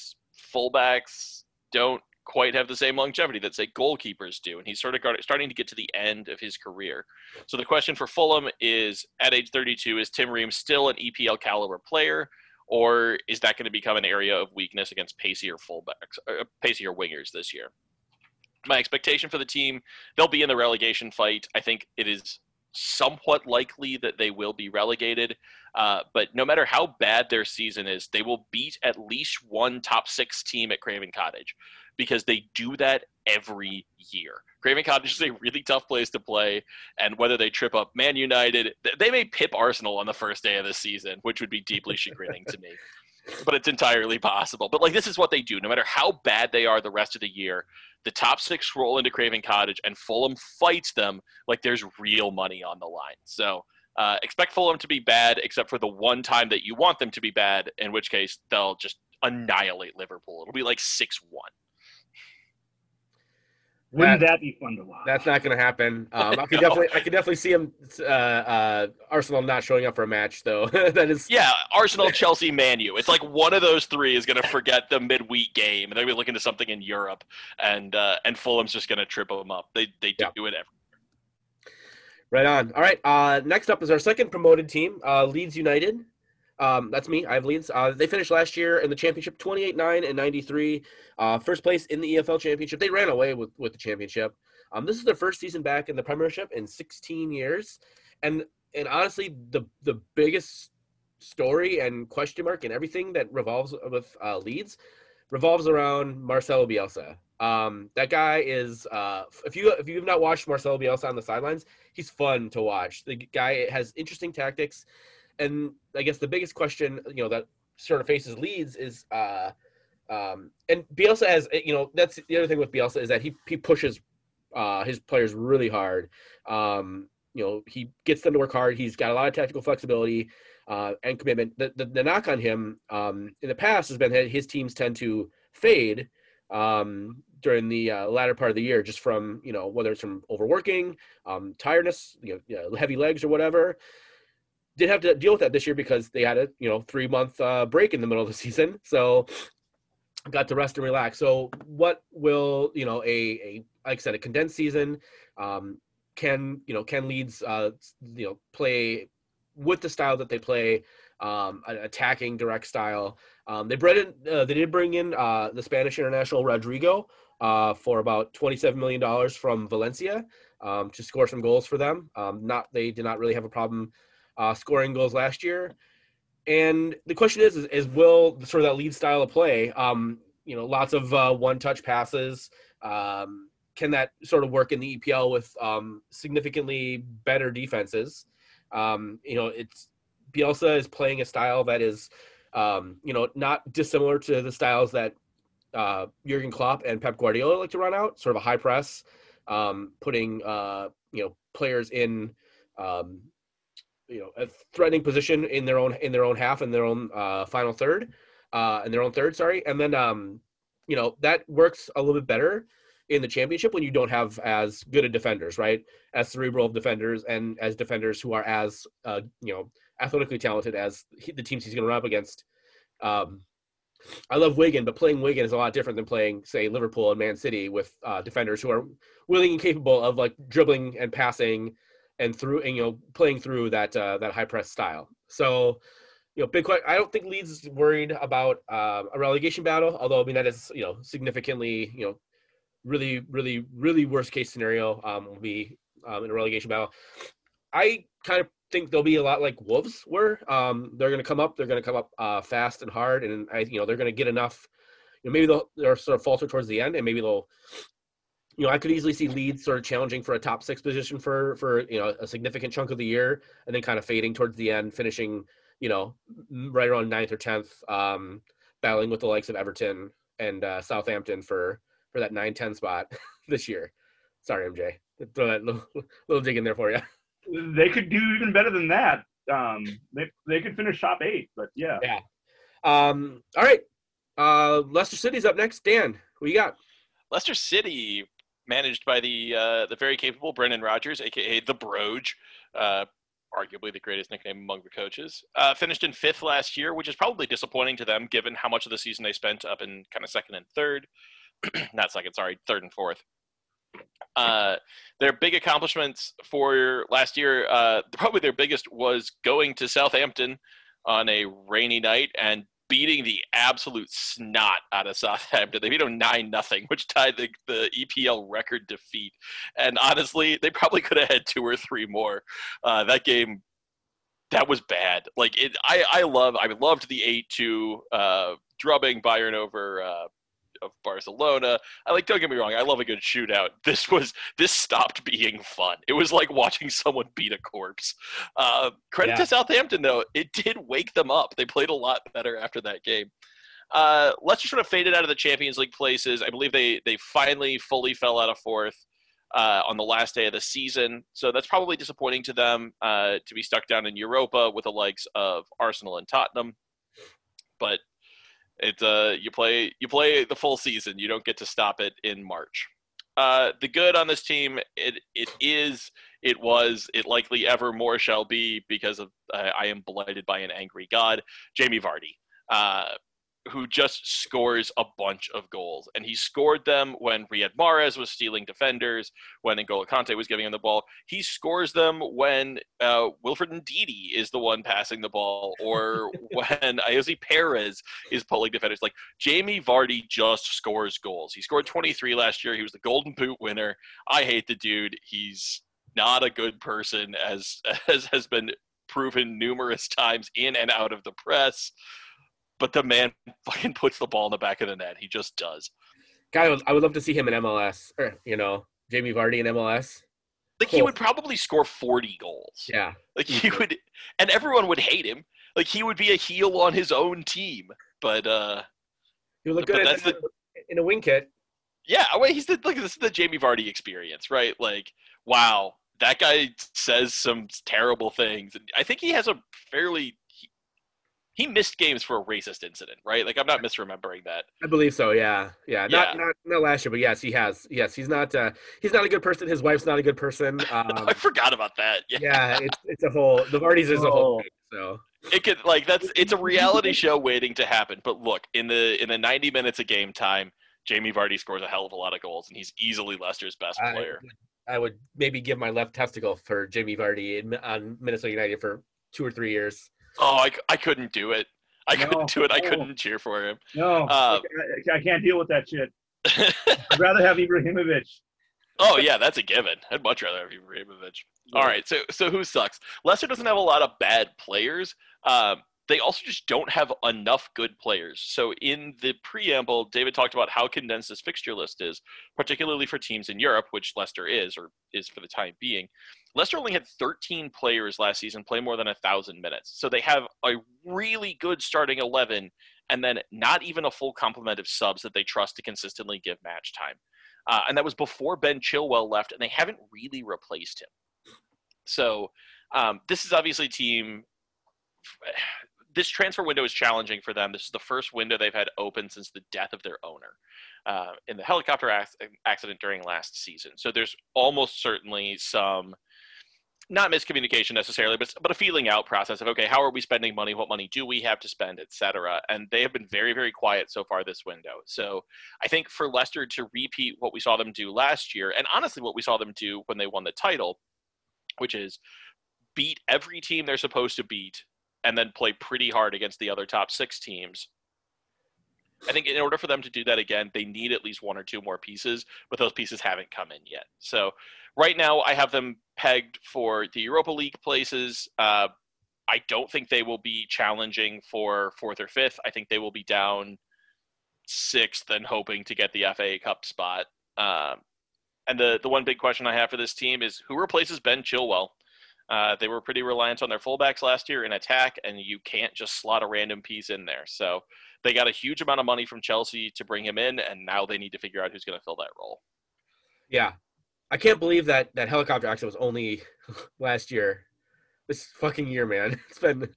fullbacks don't quite have the same longevity that say goalkeepers do, and he's sort of starting to get to the end of his career. So the question for Fulham is: At age 32, is Tim Ream still an EPL caliber player, or is that going to become an area of weakness against pacier fullbacks, uh, pacier wingers this year? My expectation for the team, they'll be in the relegation fight. I think it is somewhat likely that they will be relegated. Uh, but no matter how bad their season is, they will beat at least one top six team at Craven Cottage because they do that every year. Craven Cottage is a really tough place to play, and whether they trip up Man United, they may pip Arsenal on the first day of the season, which would be deeply chagrining to me. But it's entirely possible. But like this is what they do. No matter how bad they are the rest of the year, the top six roll into Craven Cottage, and Fulham fights them like there's real money on the line. So uh, expect Fulham to be bad, except for the one time that you want them to be bad, in which case they'll just annihilate Liverpool. It'll be like six one. Wouldn't that, be fun to watch? That's not going to happen. Um, I could definitely, I could definitely see him, uh, uh, Arsenal not showing up for a match though. that is, yeah, Arsenal, Chelsea, Manu. It's like one of those three is going to forget the midweek game, and they'll be looking to something in Europe, and uh, and Fulham's just going to trip them up. They they do yeah. it every. Right on. All right. Uh, next up is our second promoted team, uh, Leeds United. Um, that's me. I have Leeds. Uh, they finished last year in the championship 28 9 and 93. Uh, first place in the EFL championship. They ran away with, with the championship. Um, this is their first season back in the Premiership in 16 years. And and honestly, the the biggest story and question mark and everything that revolves with uh, Leeds revolves around Marcelo Bielsa. Um, that guy is uh, if you if you've not watched Marcelo Bielsa on the sidelines, he's fun to watch. The guy has interesting tactics and I guess the biggest question, you know, that sort of faces Leeds is, uh, um, and Bielsa has, you know, that's the other thing with Bielsa is that he he pushes uh, his players really hard. Um, you know, he gets them to work hard. He's got a lot of tactical flexibility uh, and commitment. The, the, the knock on him um, in the past has been that his teams tend to fade um, during the uh, latter part of the year, just from you know whether it's from overworking, um, tiredness, you know, you know, heavy legs or whatever did have to deal with that this year because they had a you know three month uh, break in the middle of the season, so got to rest and relax. So what will you know a a like I said a condensed season um, can you know can Leeds uh, you know play with the style that they play um, attacking direct style. Um, they bred in, uh, they did bring in uh, the Spanish international Rodrigo uh, for about twenty seven million dollars from Valencia um, to score some goals for them. Um, not they did not really have a problem uh, scoring goals last year. And the question is, is, is will sort of that lead style of play, um, you know, lots of uh, one-touch passes, um, can that sort of work in the EPL with um, significantly better defenses? Um, you know, it's Bielsa is playing a style that is, um, you know, not dissimilar to the styles that uh, Jurgen Klopp and Pep Guardiola like to run out, sort of a high press, um, putting uh, you know players in um, you know a threatening position in their own in their own half in their own uh, final third, uh, in their own third. Sorry, and then um, you know that works a little bit better in the championship when you don't have as good a defenders, right? As cerebral defenders and as defenders who are as uh, you know athletically talented as he, the teams he's going to run up against. Um, I love Wigan, but playing Wigan is a lot different than playing, say, Liverpool and Man City with uh, defenders who are willing and capable of like dribbling and passing and through and, you know playing through that uh, that high press style. So you know, big. I don't think Leeds is worried about uh, a relegation battle. Although I mean that is you know significantly you know really really really worst case scenario um, will be um, in a relegation battle. I kind of think they'll be a lot like Wolves were. Um, they're going to come up. They're going to come up uh, fast and hard, and I you know they're going to get enough. You know, maybe they'll they'll sort of falter towards the end, and maybe they'll you know, I could easily see Leeds sort of challenging for a top six position for for you know a significant chunk of the year, and then kind of fading towards the end, finishing you know right around ninth or tenth, um, battling with the likes of Everton and uh, Southampton for for that 9-10 spot this year. Sorry, MJ, throw that little, little dig in there for you. They could do even better than that. Um, they they could finish top eight, but yeah. Yeah. Um. All right. Uh, Leicester City's up next. Dan, who you got? Leicester City managed by the uh, the very capable Brendan Rodgers, aka the Broge. Uh, arguably the greatest nickname among the coaches. Uh, finished in fifth last year, which is probably disappointing to them given how much of the season they spent up in kind of second and third. Not second, sorry, third and fourth. Uh, their big accomplishments for last year, uh, probably their biggest was going to Southampton on a rainy night and beating the absolute snot out of Southampton. They beat them nine nothing, which tied the, the EPL record defeat. And honestly, they probably could have had two or three more. Uh, that game, that was bad. Like it, I, I love, I loved the eight two uh, drubbing Bayern over. Uh, of Barcelona. I like don't get me wrong, I love a good shootout. This was this stopped being fun. It was like watching someone beat a corpse. Uh, credit Yeah. to Southampton though, it did wake them up. They played a lot better after that game. Uh, Leicester sort of faded out of the Champions League places. I believe they they finally fully fell out of fourth uh, on the last day of the season. So that's probably disappointing to them uh, to be stuck down in Europa with the likes of Arsenal and Tottenham. But it's uh, you play you play the full season. You don't get to stop it in March. Uh, the good on this team, it it is, it was, it likely ever more shall be because of uh, I am blighted by an angry god, Jamie Vardy. Uh, who just scores a bunch of goals. And he scored them when Riyad Mahrez was stealing defenders, when N'Golo Kante was giving him the ball. He scores them when uh, Wilfred Ndidi is the one passing the ball, or when Ayoze Perez is pulling defenders. Like Jamie Vardy just scores goals. He scored 23 last year. He was the Golden Boot winner. I hate the dude. He's not a good person, as as has been proven numerous times in and out of the press but the man fucking puts the ball in the back of the net. He just does. Guy, I would, love to see him in MLS, or you know, Jamie Vardy in MLS. Like he would probably score 40 goals. Yeah, Like he would and everyone would hate him. Like he would be a heel on his own team. But uh he would look good in, that's in, in a wing kit. yeah, well, he's the like this is the Jamie Vardy experience, right? Like wow, that guy says some terrible things. And I think he has a fairly he, he missed games for a racist incident, right? Like I'm not misremembering that. I believe so. Yeah, yeah. Not Yeah. not not last year, but yes, he has. Yes, he's not. Uh, he's not a good person. His wife's not a good person. Um, I forgot about that. Yeah. yeah, it's it's a whole. The Vardys is a whole. Oh. Thing, so it could like that's it's a reality show waiting to happen. But look, in the in the 90 minutes of game time, Jamie Vardy scores a hell of a lot of goals, and he's easily Leicester's best I, player. I would maybe give my left testicle for Jamie Vardy in, on Minnesota United for two or three years. Oh, I, I couldn't do it. I No. couldn't do it. I couldn't cheer for him. No, Uh, I, I can't deal with that shit. I'd rather have Ibrahimovic. oh yeah, that's a given. I'd much rather have Ibrahimovic. All right, so so who sucks? Leicester doesn't have a lot of bad players. Um, they also just don't have enough good players. So in the preamble, David talked about how condensed this fixture list is, particularly for teams in Europe, which Leicester is or is for the time being. Leicester only had 13 players last season play more than a thousand minutes. So they have a really good starting 11, and then not even a full complement of subs that they trust to consistently give match time. Uh, and that was before Ben Chilwell left, and they haven't really replaced him. So um, this is obviously a team. This transfer window is challenging for them. This is the first window they've had open since the death of their owner uh, in the helicopter ac- accident during last season. So there's almost certainly some, not miscommunication necessarily, but but a feeling out process of okay, how are we spending money? What money do we have to spend, etc. And they have been very very quiet so far this window. So I think for Leicester to repeat what we saw them do last year, and honestly what we saw them do when they won the title, which is beat every team they're supposed to beat and then play pretty hard against the other top six teams. I think in order for them to do that again, they need at least one or two more pieces, but those pieces haven't come in yet. So right now, I have them pegged for the Europa League places. Uh, I don't think they will be challenging for fourth or fifth. I think they will be down sixth and hoping to get the FA Cup spot. Um, and the the one big question I have for this team is who replaces Ben Chilwell? Uh, they were pretty reliant on their fullbacks last year in attack, and you can't just slot a random piece in there. So they got a huge amount of money from Chelsea to bring him in, and now they need to figure out who's going to fill that role. Yeah, I can't believe that that helicopter accident was only last year. This fucking year, man. It's been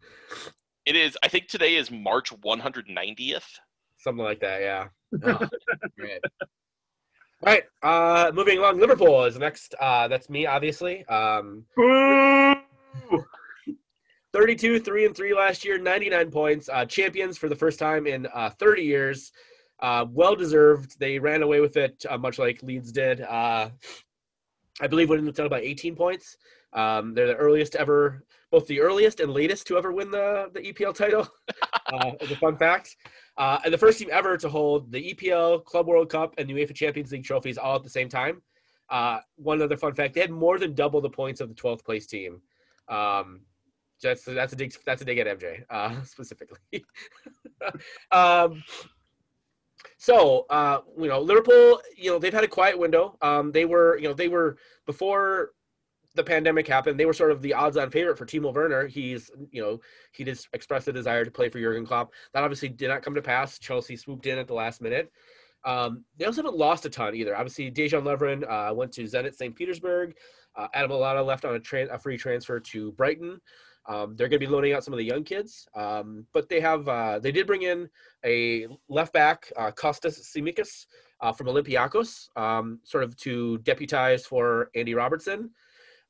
It is. I think today is March 190th. something like that. Yeah. Oh. All right. Uh, moving along. Liverpool is next. Uh, that's me, obviously. Um, Boo! 32, 3 and 3 last year, 99 points. Uh, champions for the first time in uh, 30 years. Uh, well deserved. They ran away with it, uh, much like Leeds did. Uh, I believe winning the title by 18 points. Um, they're the earliest ever, both the earliest and latest to ever win the, the EPL title. uh, as a fun fact. Uh, and the first team ever to hold the EPL, Club World Cup, and the UEFA Champions League trophies all at the same time. Uh, one other fun fact: they had more than double the points of the 12th place team. Um, that's that's a dig that's a dig at MJ uh, specifically. um, so uh, you know Liverpool, you know they've had a quiet window. Um, they were you know they were before the pandemic happened. They were sort of the odds-on favorite for Timo Werner. He's you know he just expressed a desire to play for Jurgen Klopp. That obviously did not come to pass. Chelsea swooped in at the last minute. Um, they also haven't lost a ton either. Obviously, Dejan Lovren uh, went to Zenit St. Petersburg. Uh, Adam Lallana left on a, tra- a free transfer to Brighton. Um, they're going to be loaning out some of the young kids, um, but they have uh, they did bring in a left back, uh, Kostas Tsimikas uh, from Olympiacos, um, sort of to deputize for Andy Robertson,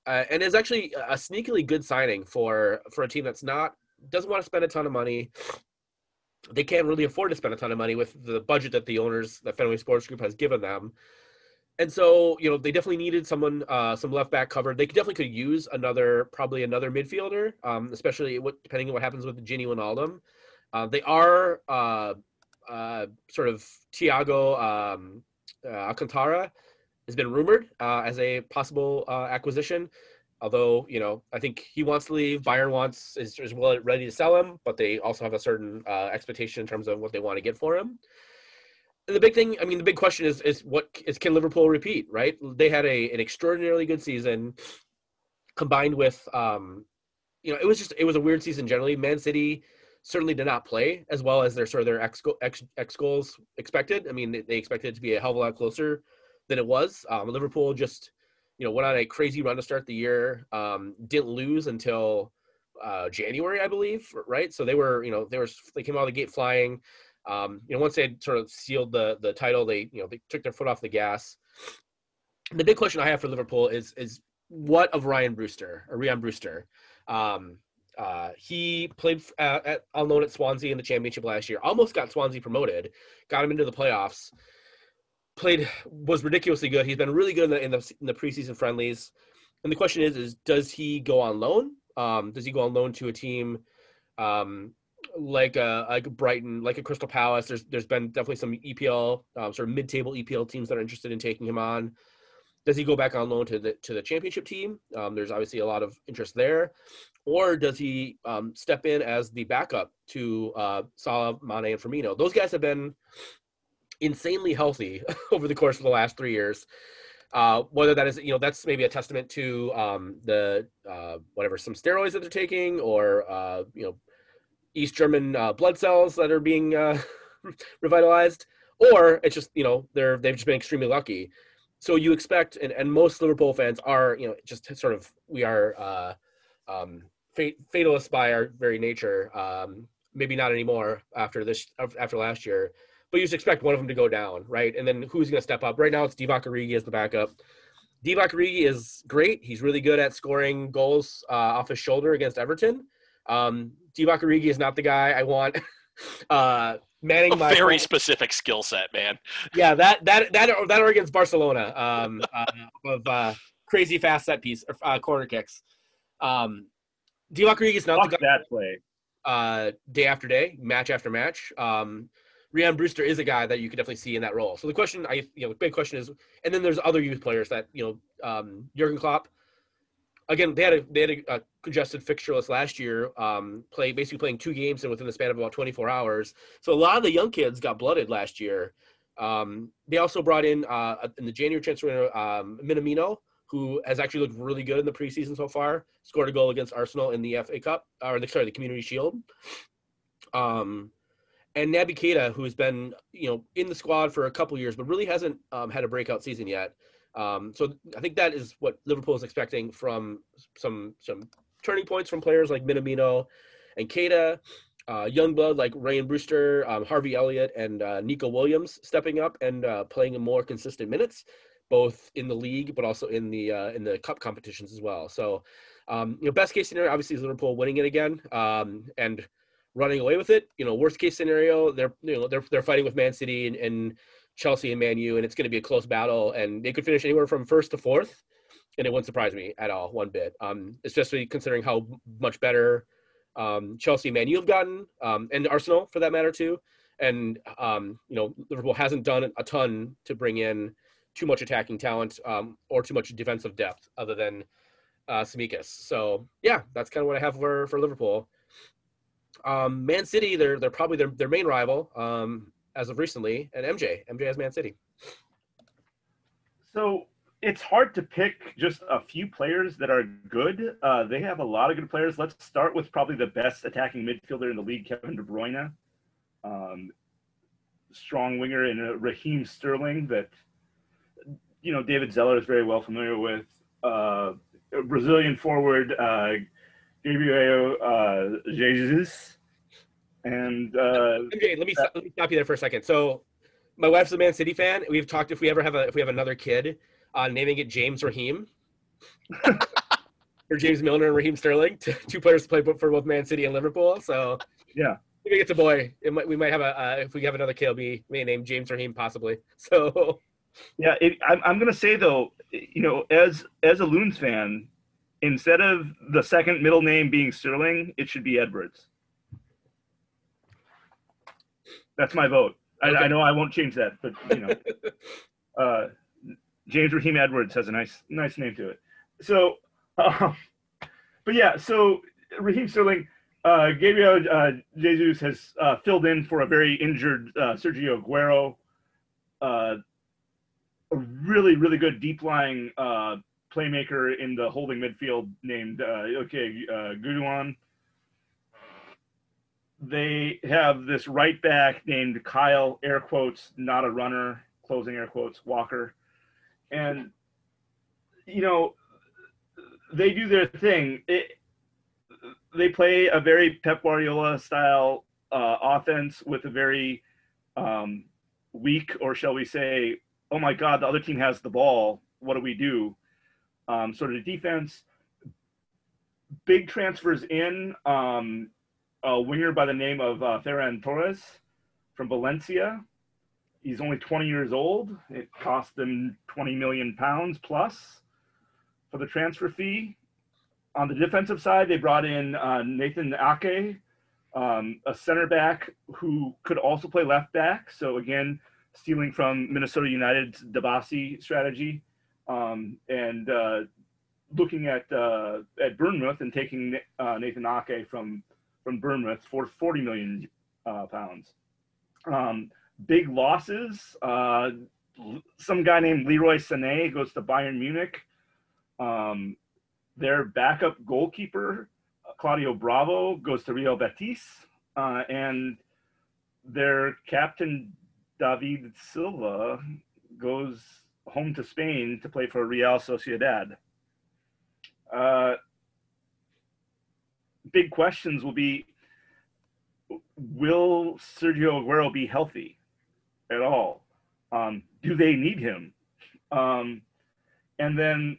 uh, and is actually a sneakily good signing for for a team that's not doesn't want to spend a ton of money. They can't really afford to spend a ton of money with the budget that the owners, the Fenway Sports Group, has given them and so you know they definitely needed someone uh, some left back cover They definitely could use another probably another midfielder, um, especially what, depending on what happens with Gini Wijnaldum. Uh, they are uh, uh, sort of Thiago um, uh, Alcantara has been rumored uh, as a possible uh, acquisition. Although you know, I think he wants to leave. Bayern wants is, is ready to sell him, but they also have a certain expectation in terms of what they want to get for him the big thing, I mean, the big question is is what is can Liverpool repeat? Right? They had a an extraordinarily good season, combined with, um, you know, it was just it was a weird season generally. Man City certainly did not play as well as their sort of their ex X, X goals expected. I mean, they, they, expected it to be a hell of a lot closer than it was. Um, Liverpool just, you know, went on a crazy run to start the year. Um, didn't lose until uh, January, I believe, right? So they were, you know, they were they came out of the gate flying. Um, you know, once they sort of sealed the the title, they you know they took their foot off the gas. The big question I have for Liverpool is is what of Ryan Brewster or Ryan Brewster? Um, uh, he played uh, at, on loan at Swansea in the championship last year. Almost got Swansea promoted, got him into the playoffs. Played was ridiculously good. He's been really good in the in the, in the preseason friendlies. And the question is, is does he go on loan? Um, does he go on loan to a team um, like a like Brighton, like a Crystal Palace. There's there's been definitely some EPL um, sort of mid-table EPL teams that are interested in taking him on. Does he go back on loan to the to the championship team? Um, there's obviously a lot of interest there, or does he um, step in as the backup to uh, Salah, Mane, and Firmino? Those guys have been insanely healthy over the course of the last three years. Uh, whether that is, you know, that's maybe a testament to um, the uh, whatever some steroids that they're taking, or uh, you know, East German uh, blood cells that are being uh, revitalized, or it's just you know they're they've just been extremely lucky. So you expect, and, and most Liverpool fans are you know just sort of we are uh, um, fatalists by our very nature. Um, maybe not anymore after this after last year, but you just expect one of them to go down, right? And then who's going to step up? Right now it's Divock Origi as the backup. Divock Origi is great. He's really good at scoring goals uh, off his shoulder against Everton. Um, Divock Origi is not the guy I want. uh, manning a my very specific skill set, man. Yeah, that that that that or against Barcelona um, uh, of uh, crazy fast set piece uh, corner kicks. Um, Divock Origi is not Fuck the guy. that play. Uh, day after day, match after match. Um, Ryan Brewster is a guy that you could definitely see in that role. So the question, I you know, the big question is, and then there's other youth players that you know, um, Jurgen Klopp again, they had a they had a, a congested fixture list last year. Um, play basically playing two games and within the span of about 24 hours. So a lot of the young kids got blooded last year. Um, they also brought in uh, in the January transfer um, Minamino, who has actually looked really good in the preseason so far. Scored a goal against Arsenal in the FA Cup or the sorry the Community Shield. Um, and Naby Keita, who's been you know in the squad for a couple years, but really hasn't um, had a breakout season yet. Um, so I think that is what Liverpool is expecting from some some turning points from players like Minamino and Keita, uh, young blood like Ryan Brewster, um, Harvey Elliott, and uh, Neco Williams stepping up and uh, playing in more consistent minutes, both in the league but also in the uh, in the cup competitions as well. So Um, you know, best case scenario obviously is Liverpool winning it again um, and running away with it. You know, worst case scenario they're you know they're they're fighting with Man City and, and Chelsea and Man U, and it's going to be a close battle, and they could finish anywhere from first to fourth, and it wouldn't surprise me at all one bit. Um, especially considering how much better um, Chelsea and Man U have gotten, um, and Arsenal for that matter too. And um, you know, Liverpool hasn't done a ton to bring in too much attacking talent um, or too much defensive depth, other than uh, Tsimikas. So yeah, that's kind of what I have for for Liverpool. Um, Man City, they're they're probably their their main rival um, as of recently, and MJ, MJ has Man City. So it's hard to pick just a few players that are good. Uh, they have a lot of good players. Let's start with probably the best attacking midfielder in the league, Kevin De Bruyne. Um, strong winger in uh, Raheem Sterling that you know David Zeller is very well familiar with. Uh, Brazilian forward uh, Gabriel uh, Jesus, and uh, MJ, let me stop, let me stop you there for a second. So, my wife's a Man City fan. We've talked if we ever have a if we have another kid, uh, naming it James Raheem. or James Milner and Raheem Sterling, t- two players to play for both Man City and Liverpool. So Yeah. if it's a boy, it might, we might have a uh, if we have another kid, it'll be may name James Raheem possibly. So Yeah, it, I'm, I'm gonna say though, you know, as as a Loons fan, instead of the second middle name being Sterling, it should be Edwards. That's my vote. I, Okay. I know I won't change that, but you know, uh, James Raheem Edwards has a nice nice name to it. So, um, but yeah, so Raheem Sterling, uh, Gabriel uh, Jesus has uh, filled in for a very injured uh, Sergio Aguero. Uh, a really, really good deep lying uh, playmaker in the holding midfield named uh, Ilkay uh, Gundogan. They have this right back named Kyle, air quotes, not a runner, closing air quotes, Walker, and you know they do their thing. It, they play a very Pep Guardiola style uh, offense with a very um, weak, or shall we say, oh my God, the other team has the ball. What do we do? Um, sort of defense. Big transfers in. Um, a winger by the name of uh, Ferran Torres from Valencia. He's only 20 years old. It cost them 20 million pounds plus for the transfer fee. On the defensive side, they brought in uh, Nathan Ake, um, a center back who could also play left back. So again, stealing from Minnesota United's Dabasi strategy, um, and uh, looking at uh, at Bournemouth and taking uh, Nathan Ake from from Bournemouth for 40 million uh, pounds. Um, big losses. Uh, some guy named Leroy Sané goes to Bayern Munich. Um, their backup goalkeeper, Claudio Bravo, goes to Real Betis. Uh, and their captain, David Silva, goes home to Spain to play for Real Sociedad. Big questions will be Will Sergio Aguero be healthy at all? Um, do they need him? Um, and then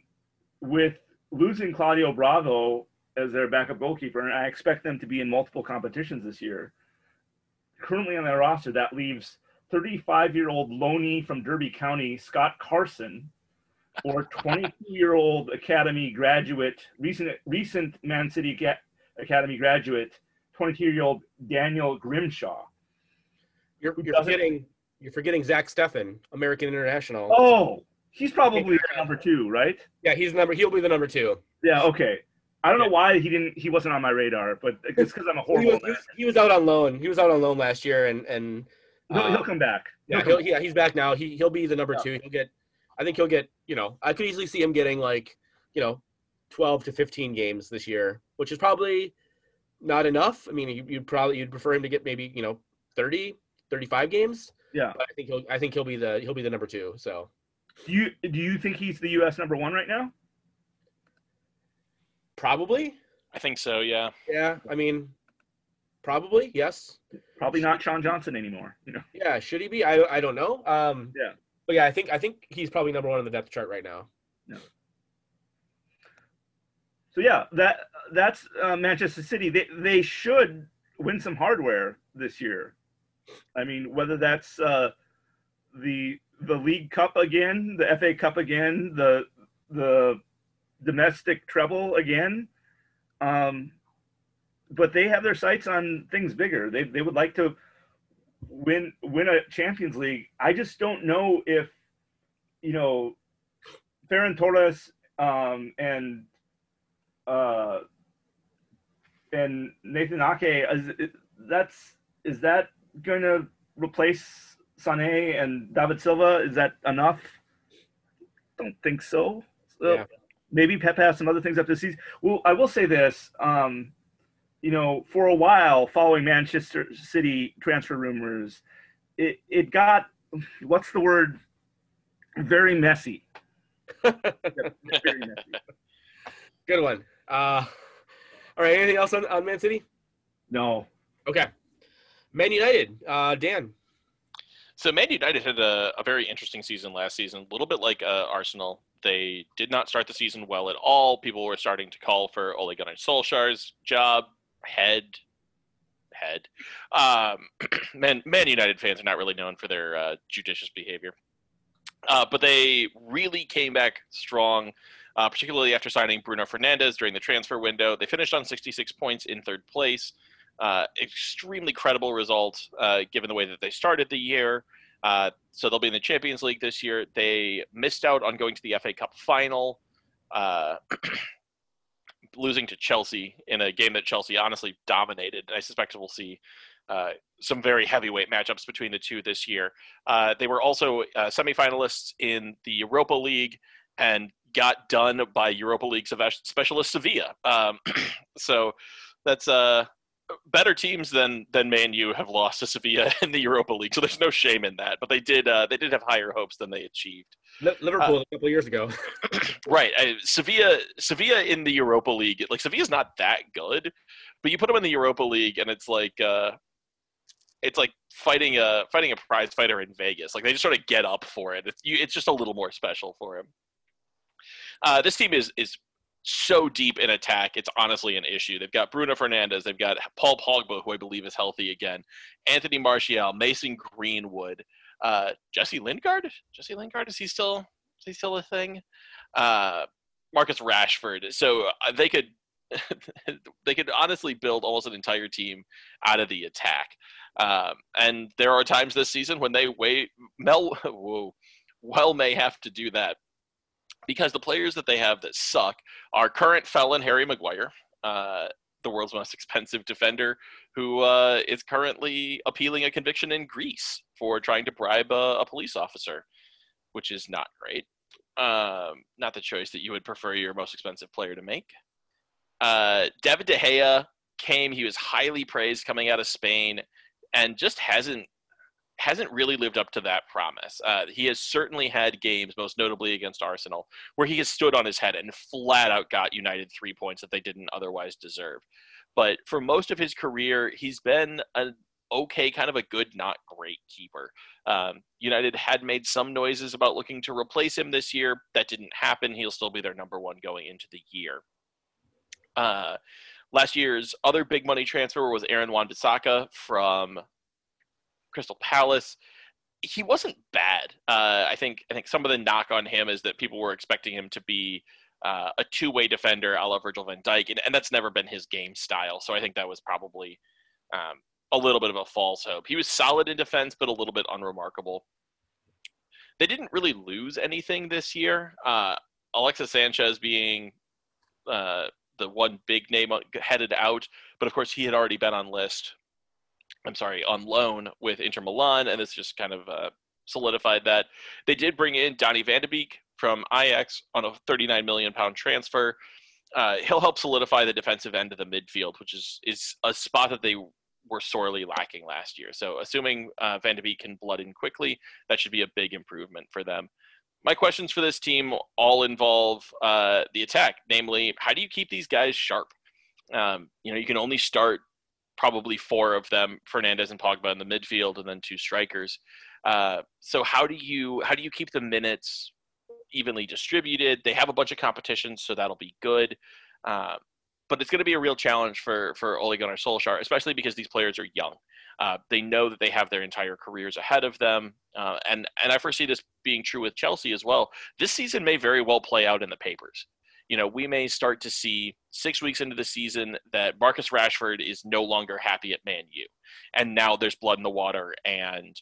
with losing Claudio Bravo as their backup goalkeeper, and I expect them to be in multiple competitions this year. Currently on their roster, that leaves 35-year-old Loney from Derby County, Scott Carson, or 22-year-old Academy graduate, recent recent Man City Academy graduate, 22-year-old Daniel Grimshaw. you're, you're forgetting you're forgetting Zach Steffen, American international. Oh, he's probably number two, right? Yeah, he's number. He'll be the number two. Yeah. Okay. I don't know why he didn't. He wasn't on my radar, but it's because I'm a He horrible. was, he, was, he was out on loan. He was out on loan last year, and and he'll, uh, he'll come back. Yeah, He'll he'll, yeah, he's back now. He he'll be the number Yeah. two. He'll get, I think he'll get. You know, I could easily see him getting like, you know, twelve to fifteen games this year, which is probably not enough. I mean, you, you'd probably you'd prefer him to get maybe you know 30, 35 games. Yeah. But I think he'll I think he'll be the he'll be the number two. So Do you do you think he's the U.S. number one right now? probably, I think so. Yeah. yeah. I mean, probably yes. Probably not Sean Johnson anymore. You know. Yeah, should he be? I I don't know. Um, Yeah. But yeah, I think I think he's probably number one on the depth chart right now. So yeah, that that's uh, Manchester City. They they should win some hardware this year. I mean, whether that's uh, the the League Cup again, the FA Cup again, the the domestic treble again. Um, but they have their sights on things bigger. They they would like to win win a Champions League. I just don't know if you know Ferran Torres um, and uh, and Nathan Ake. Is, that's is that going to replace Sané and David Silva? Is that enough? Don't think so. so Yeah. Maybe Pep has some other things up this season. Well, I will say this. Um, you know, for a while, following Manchester City transfer rumors, it it got what's the word? Very messy. Very messy. Good one. Uh, all right. Anything else on, on Man City? No. Okay. Man United. Uh, Dan. So Man United had a, a very interesting season last season, a little bit like uh, Arsenal. They did not start the season well at all. People were starting to call for Ole Gunnar Solskjaer's job, head, head. Um, Man, Man United fans are not really known for their uh, judicious behavior, uh, but they really came back strong. Uh, particularly after signing Bruno Fernandes during the transfer window, they finished on 66 points in third place. Uh, extremely credible result uh, given the way that they started the year. Uh, so they'll be in the Champions League this year. They missed out on going to the FA Cup final, uh, losing to Chelsea in a game that Chelsea honestly dominated. I suspect we'll see uh, some very heavyweight matchups between the two this year. Uh, they were also uh, semifinalists in the Europa League and got done by Europa League specialist Sevilla. Um, so that's uh, better teams than than Man U have lost to Sevilla in the Europa League. So there's no shame in that. But they did uh, they did have higher hopes than they achieved. Li- Liverpool a couple years ago. Right, I, Sevilla Sevilla in the Europa League. Like Sevilla's not that good, but you put them in the Europa League and it's like. Uh, it's like fighting a fighting a prize fighter in Vegas. Like they just sort of get up for it. It's, you, it's just a little more special for him. Uh, this team is is so deep in attack. It's honestly an issue. They've got Bruno Fernandes. They've got Paul Pogba, who I believe is healthy again. Anthony Martial, Mason Greenwood, uh, Jesse Lingard. Jesse Lingard is he still is he still a thing? Uh, Marcus Rashford. So uh, they could they could honestly build almost an entire team out of the attack. Um, and there are times this season when they wait. Mel, whoa, well may have to do that because the players that they have that suck are current felon Harry Maguire, uh, the world's most expensive defender, who uh, is currently appealing a conviction in Greece for trying to bribe a, a police officer, which is not great. Um, not the choice that you would prefer your most expensive player to make. Uh, David De Gea came; he was highly praised coming out of Spain, and just hasn't hasn't really lived up to that promise. Uh, he has certainly had games, most notably against Arsenal, where he has stood on his head and flat out got United three points that they didn't otherwise deserve. But for most of his career, he's been an okay, kind of a good, not great keeper. Um, United had made some noises about looking to replace him this year. That didn't happen. He'll still be their number one going into the year. Uh, last year's other big money transfer was Aaron Wan-Bissaka from Crystal Palace. He wasn't bad. Uh, I think I think some of the knock on him is that people were expecting him to be uh, a two-way defender, a la Virgil van Dijk, and, and, that's never been his game style. So I think that was probably um, a little bit of a false hope. He was solid in defense, but a little bit unremarkable. They didn't really lose anything this year. Uh, Alexis Sanchez being uh, the one big name headed out, but of course he had already been on list I'm sorry, on loan with Inter Milan, and this just kind of uh, solidified that. They did bring in Donny van de Beek from Ajax on a 39 million pound transfer. Uh, he'll help solidify the defensive end of the midfield, which is is a spot that they were sorely lacking last year. So, assuming uh, Van de Beek can blood in quickly, that should be a big improvement for them. My questions for this team all involve uh, the attack, namely, how do you keep these guys sharp? Um, you know, you can only start probably four of them, Fernandes and Pogba in the midfield, and then two strikers. Uh, so how do you how do you keep the minutes evenly distributed? They have a bunch of competitions, so that'll be good. Uh, but it's going to be a real challenge for for Ole Gunnar Solskjaer, especially because these players are young. Uh, they know that they have their entire careers ahead of them, uh, and and I foresee this being true with Chelsea as well. This season may very well play out in the papers. You know, we may start to see six weeks into the season that Marcus Rashford is no longer happy at Man U, and now there's blood in the water, and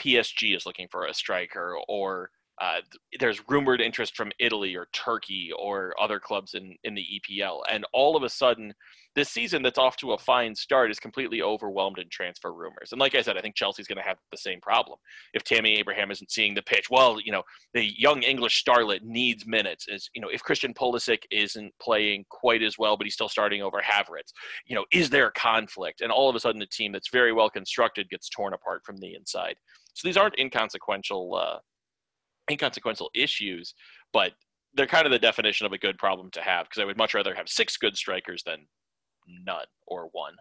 PSG is looking for a striker, or uh, there's rumored interest from Italy or Turkey or other clubs in, in the EPL. And all of a sudden, this season that's off to a fine start is completely overwhelmed in transfer rumors. And like I said, I think Chelsea's going to have the same problem. If Tammy Abraham isn't seeing the pitch, well, you know, the young English starlet needs minutes. Is you know, if Christian Pulisic isn't playing quite as well, but he's still starting over Havertz, you know, is there a conflict? And all of a sudden, a team that's very well constructed gets torn apart from the inside. So these aren't inconsequential. Uh, inconsequential issues, but they're kind of the definition of a good problem to have because I would much rather have six good strikers than none or one.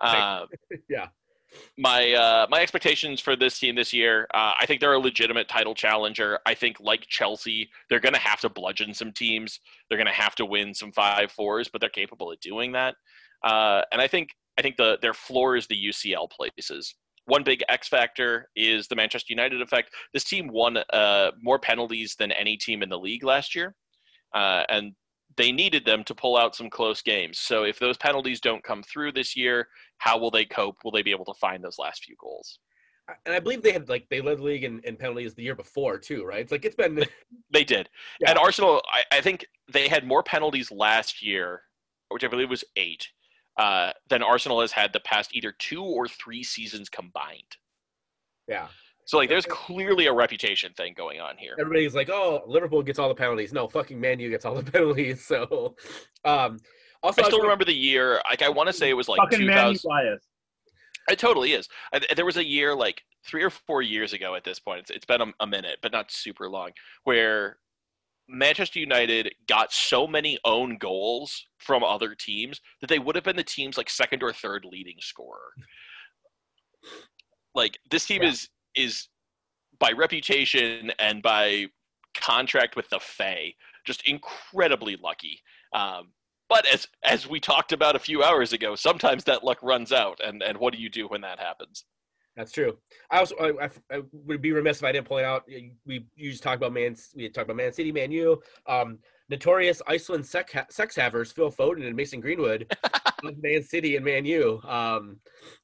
Uh, yeah. My uh, my expectations for this team this year, uh, I think they're a legitimate title challenger. I think, like Chelsea, they're going to have to bludgeon some teams. They're going to have to win some five fours, but they're capable of doing that. Uh, and I think I think the their floor is the UCL places one big X factor is the Manchester United effect. This team won uh, more penalties than any team in the league last year, uh, and they needed them to pull out some close games. So if those penalties don't come through this year, how will they cope? Will they be able to find those last few goals? And I believe they had like they led the league in, in penalties the year before too, right? It's like it's been they did. Yeah. And Arsenal, I, I think they had more penalties last year, which I believe was eight, uh, than Arsenal has had the past either two or three seasons combined. yeah. So like, there's clearly a reputation thing going on here. Everybody's like, oh, Liverpool gets all the penalties. No, fucking Man U gets all the penalties. So, um, also I still remember the year. Like, I want to say it was like Fucking man 2000. bias. It totally is. I, there was a year like three or four years ago at this point. It's, it's been a, a minute, but not super long, where Manchester United got so many own goals from other teams that they would have been the team's like second or third leading scorer. Like this team Yeah. is is by reputation and by contract with the Fae just incredibly lucky. Um, but as as we talked about a few hours ago, sometimes that luck runs out, and and what do you do when that happens? That's true. I also I, I, I would be remiss if I didn't point out we you just talked about Man we talked about Man City, Man U, um, notorious Iceland sex, sex havers Phil Foden and Mason Greenwood of Man City and Man U um,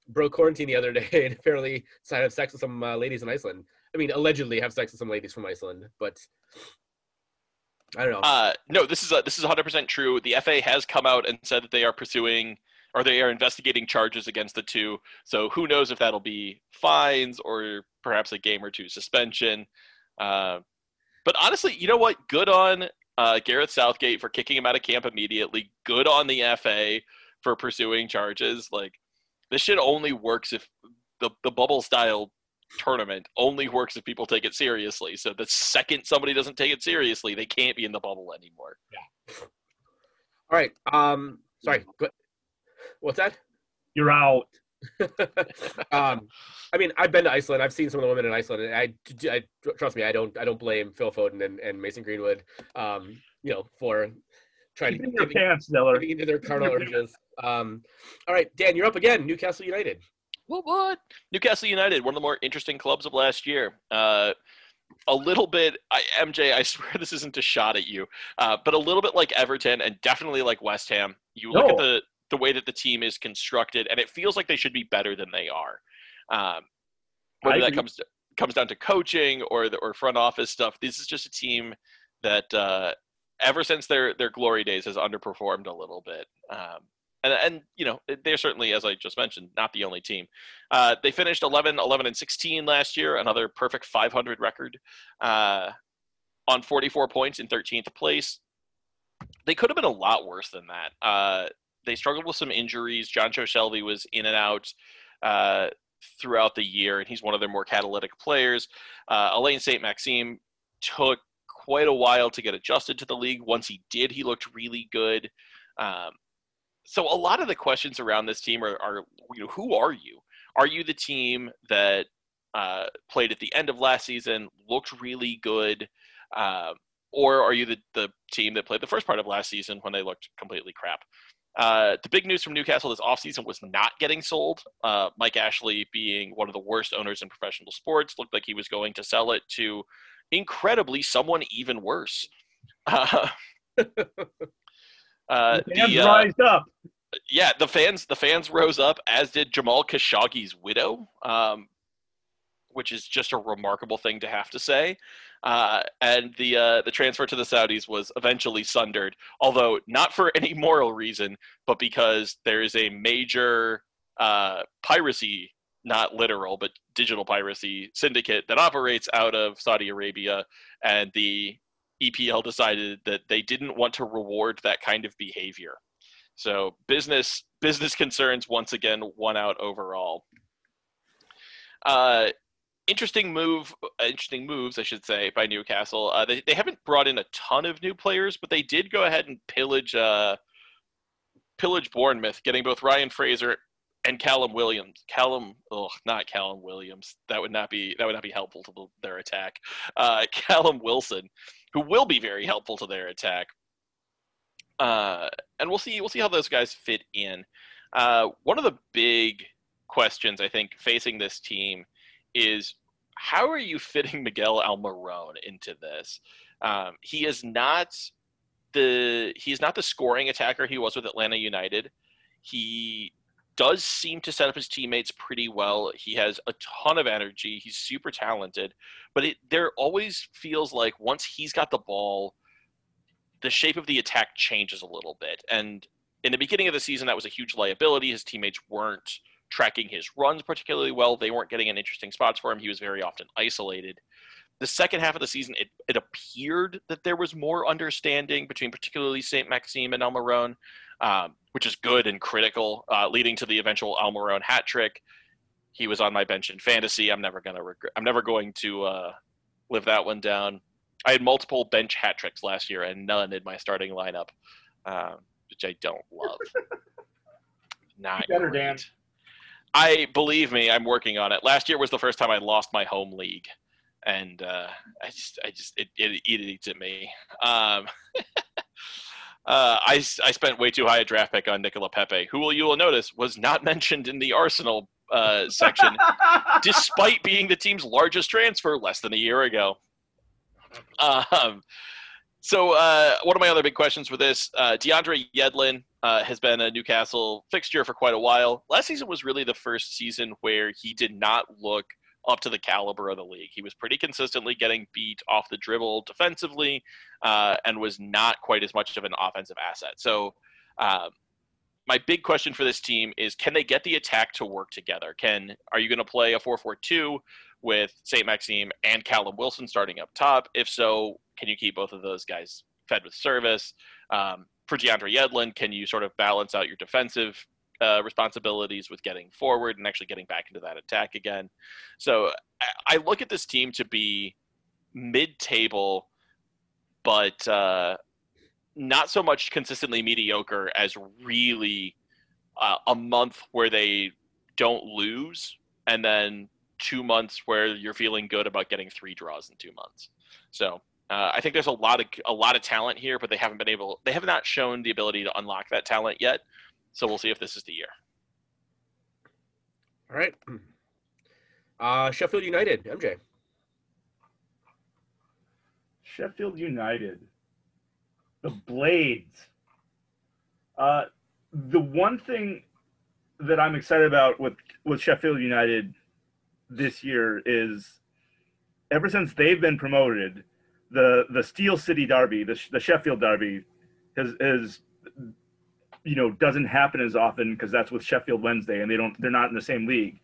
broke quarantine the other day and apparently decided to have sex with some uh, ladies in Iceland. I mean, allegedly have sex with some ladies from Iceland, but I don't know. Uh, no, this is a, this is 100% true. The FA has come out and said that they are pursuing or they are investigating charges against the two. So who knows if that'll be fines or perhaps a game or two suspension. Uh, but honestly, you know what? Good on uh, Gareth Southgate for kicking him out of camp immediately. Good on the FA for pursuing charges. Like this shit only works if the the bubble style tournament only works if people take it seriously. So the second somebody doesn't take it seriously, they can't be in the bubble anymore. Yeah. All right. Um, sorry. Go, what's that? You're out. um, I mean, I've been to Iceland. I've seen some of the women in Iceland, and I, I trust me, I don't, I don't blame Phil Foden and, and Mason Greenwood, um, you know, for trying Keep to in your pants, Diller. into their carnal urges. Um, all right, Dan, you're up again. Newcastle United. What? What? Newcastle United, one of the more interesting clubs of last year. Uh, a little bit, I, MJ. I swear this isn't a shot at you, uh, but a little bit like Everton and definitely like West Ham. You look at the the way that the team is constructed, and it feels like they should be better than they are. Um, whether that comes to, comes down to coaching or the or front office stuff, this is just a team that uh, ever since their their glory days has underperformed a little bit. Um, and, and you know they're certainly, as I just mentioned, not the only team. Uh, they finished 11, 11 and 16 last year, another perfect 500 record uh, on 44 points in 13th place. They could have been a lot worse than that. Uh, they struggled with some injuries. Jonjo Shelvey was in and out uh, throughout the year, and he's one of their more catalytic players. Uh, Allan Saint-Maximin took quite a while to get adjusted to the league. Once he did, he looked really good. Um, so a lot of the questions around this team are, are you know, who are you? Are you the team that uh, played at the end of last season, looked really good, uh, or are you the, the team that played the first part of last season when they looked completely crap? Uh, the big news from Newcastle this offseason was not getting sold. Uh, Mike Ashley, being one of the worst owners in professional sports, looked like he was going to sell it to incredibly someone even worse. Uh, uh, The uh, rised up. yeah, the fans the fans rose up, as did Jamal Khashoggi's widow, um, which is just a remarkable thing to have to say. Uh, and the uh, the transfer to the Saudis was eventually sundered, although not for any moral reason, but because there is a major uh, piracy, not literal, but digital piracy syndicate that operates out of Saudi Arabia, and the EPL decided that they didn't want to reward that kind of behavior. So business business concerns once again won out overall. Uh, interesting move, uh, interesting moves, I should say, by Newcastle. Uh, they they haven't brought in a ton of new players, but they did go ahead and pillage uh, pillage Bournemouth, getting both Ryan Fraser and Callum Williams. Callum, oh, not Callum Williams. That would not be that would not be helpful to the, their attack. Uh, Callum Wilson, who will be very helpful to their attack. Uh, and we'll see we'll see how those guys fit in. Uh, one of the big questions I think facing this team is how are you fitting Miguel Almiron into this? Um, he is not the he is not the scoring attacker he was with Atlanta United. He does seem to set up his teammates pretty well. He has a ton of energy. He's super talented, but it there always feels like once he's got the ball, the shape of the attack changes a little bit. And in the beginning of the season, that was a huge liability. His teammates weren't tracking his runs particularly well. They weren't getting in interesting spots for him. He was very often isolated. The second half of the season, it, it appeared that there was more understanding between particularly Saint-Maximin and Almiron, um, which is good and critical, uh, leading to the eventual Almiron hat trick. He was on my bench in fantasy. I'm never gonna regret. I'm never going to uh, live that one down. I had multiple bench hat tricks last year and none in my starting lineup, um, which I don't love. Not Better, great. Dan. I believe me, I'm working on it. Last year was the first time I lost my home league, and uh, I just, I just, it, it, it eats at me. Um, uh, I, I spent way too high a draft pick on Nicola Pepe, who will you will notice was not mentioned in the Arsenal uh, section, despite being the team's largest transfer less than a year ago. Um, so uh, one of my other big questions for this, uh, DeAndre Yedlin uh, has been a Newcastle fixture for quite a while. Last season was really the first season where he did not look up to the caliber of the league. He was pretty consistently getting beat off the dribble defensively, uh, and was not quite as much of an offensive asset. So. Um, my big question for this team is can they get the attack to work together? Can are you going to play a 4-4-2 with Saint-Maximin and Callum Wilson starting up top? If so, can you keep both of those guys fed with service? Um, for DeAndre Yedlin, can you sort of balance out your defensive uh, responsibilities with getting forward and actually getting back into that attack again? So I, I look at this team to be mid-table, but uh, not so much consistently mediocre as really uh, a month where they don't lose, and then two months where you're feeling good about getting three draws in two months. So uh, I think there's a lot of a lot of talent here, but they haven't been able. They have not shown the ability to unlock that talent yet. So we'll see if this is the year. All right. Uh, Sheffield United, MJ. Sheffield United, the Blades. Uh, the one thing that I'm excited about with with Sheffield United this year is ever since they've been promoted, the the Steel City Derby, the, the Sheffield Derby, has is you know doesn't happen as often because that's with Sheffield Wednesday and they don't they're not in the same league.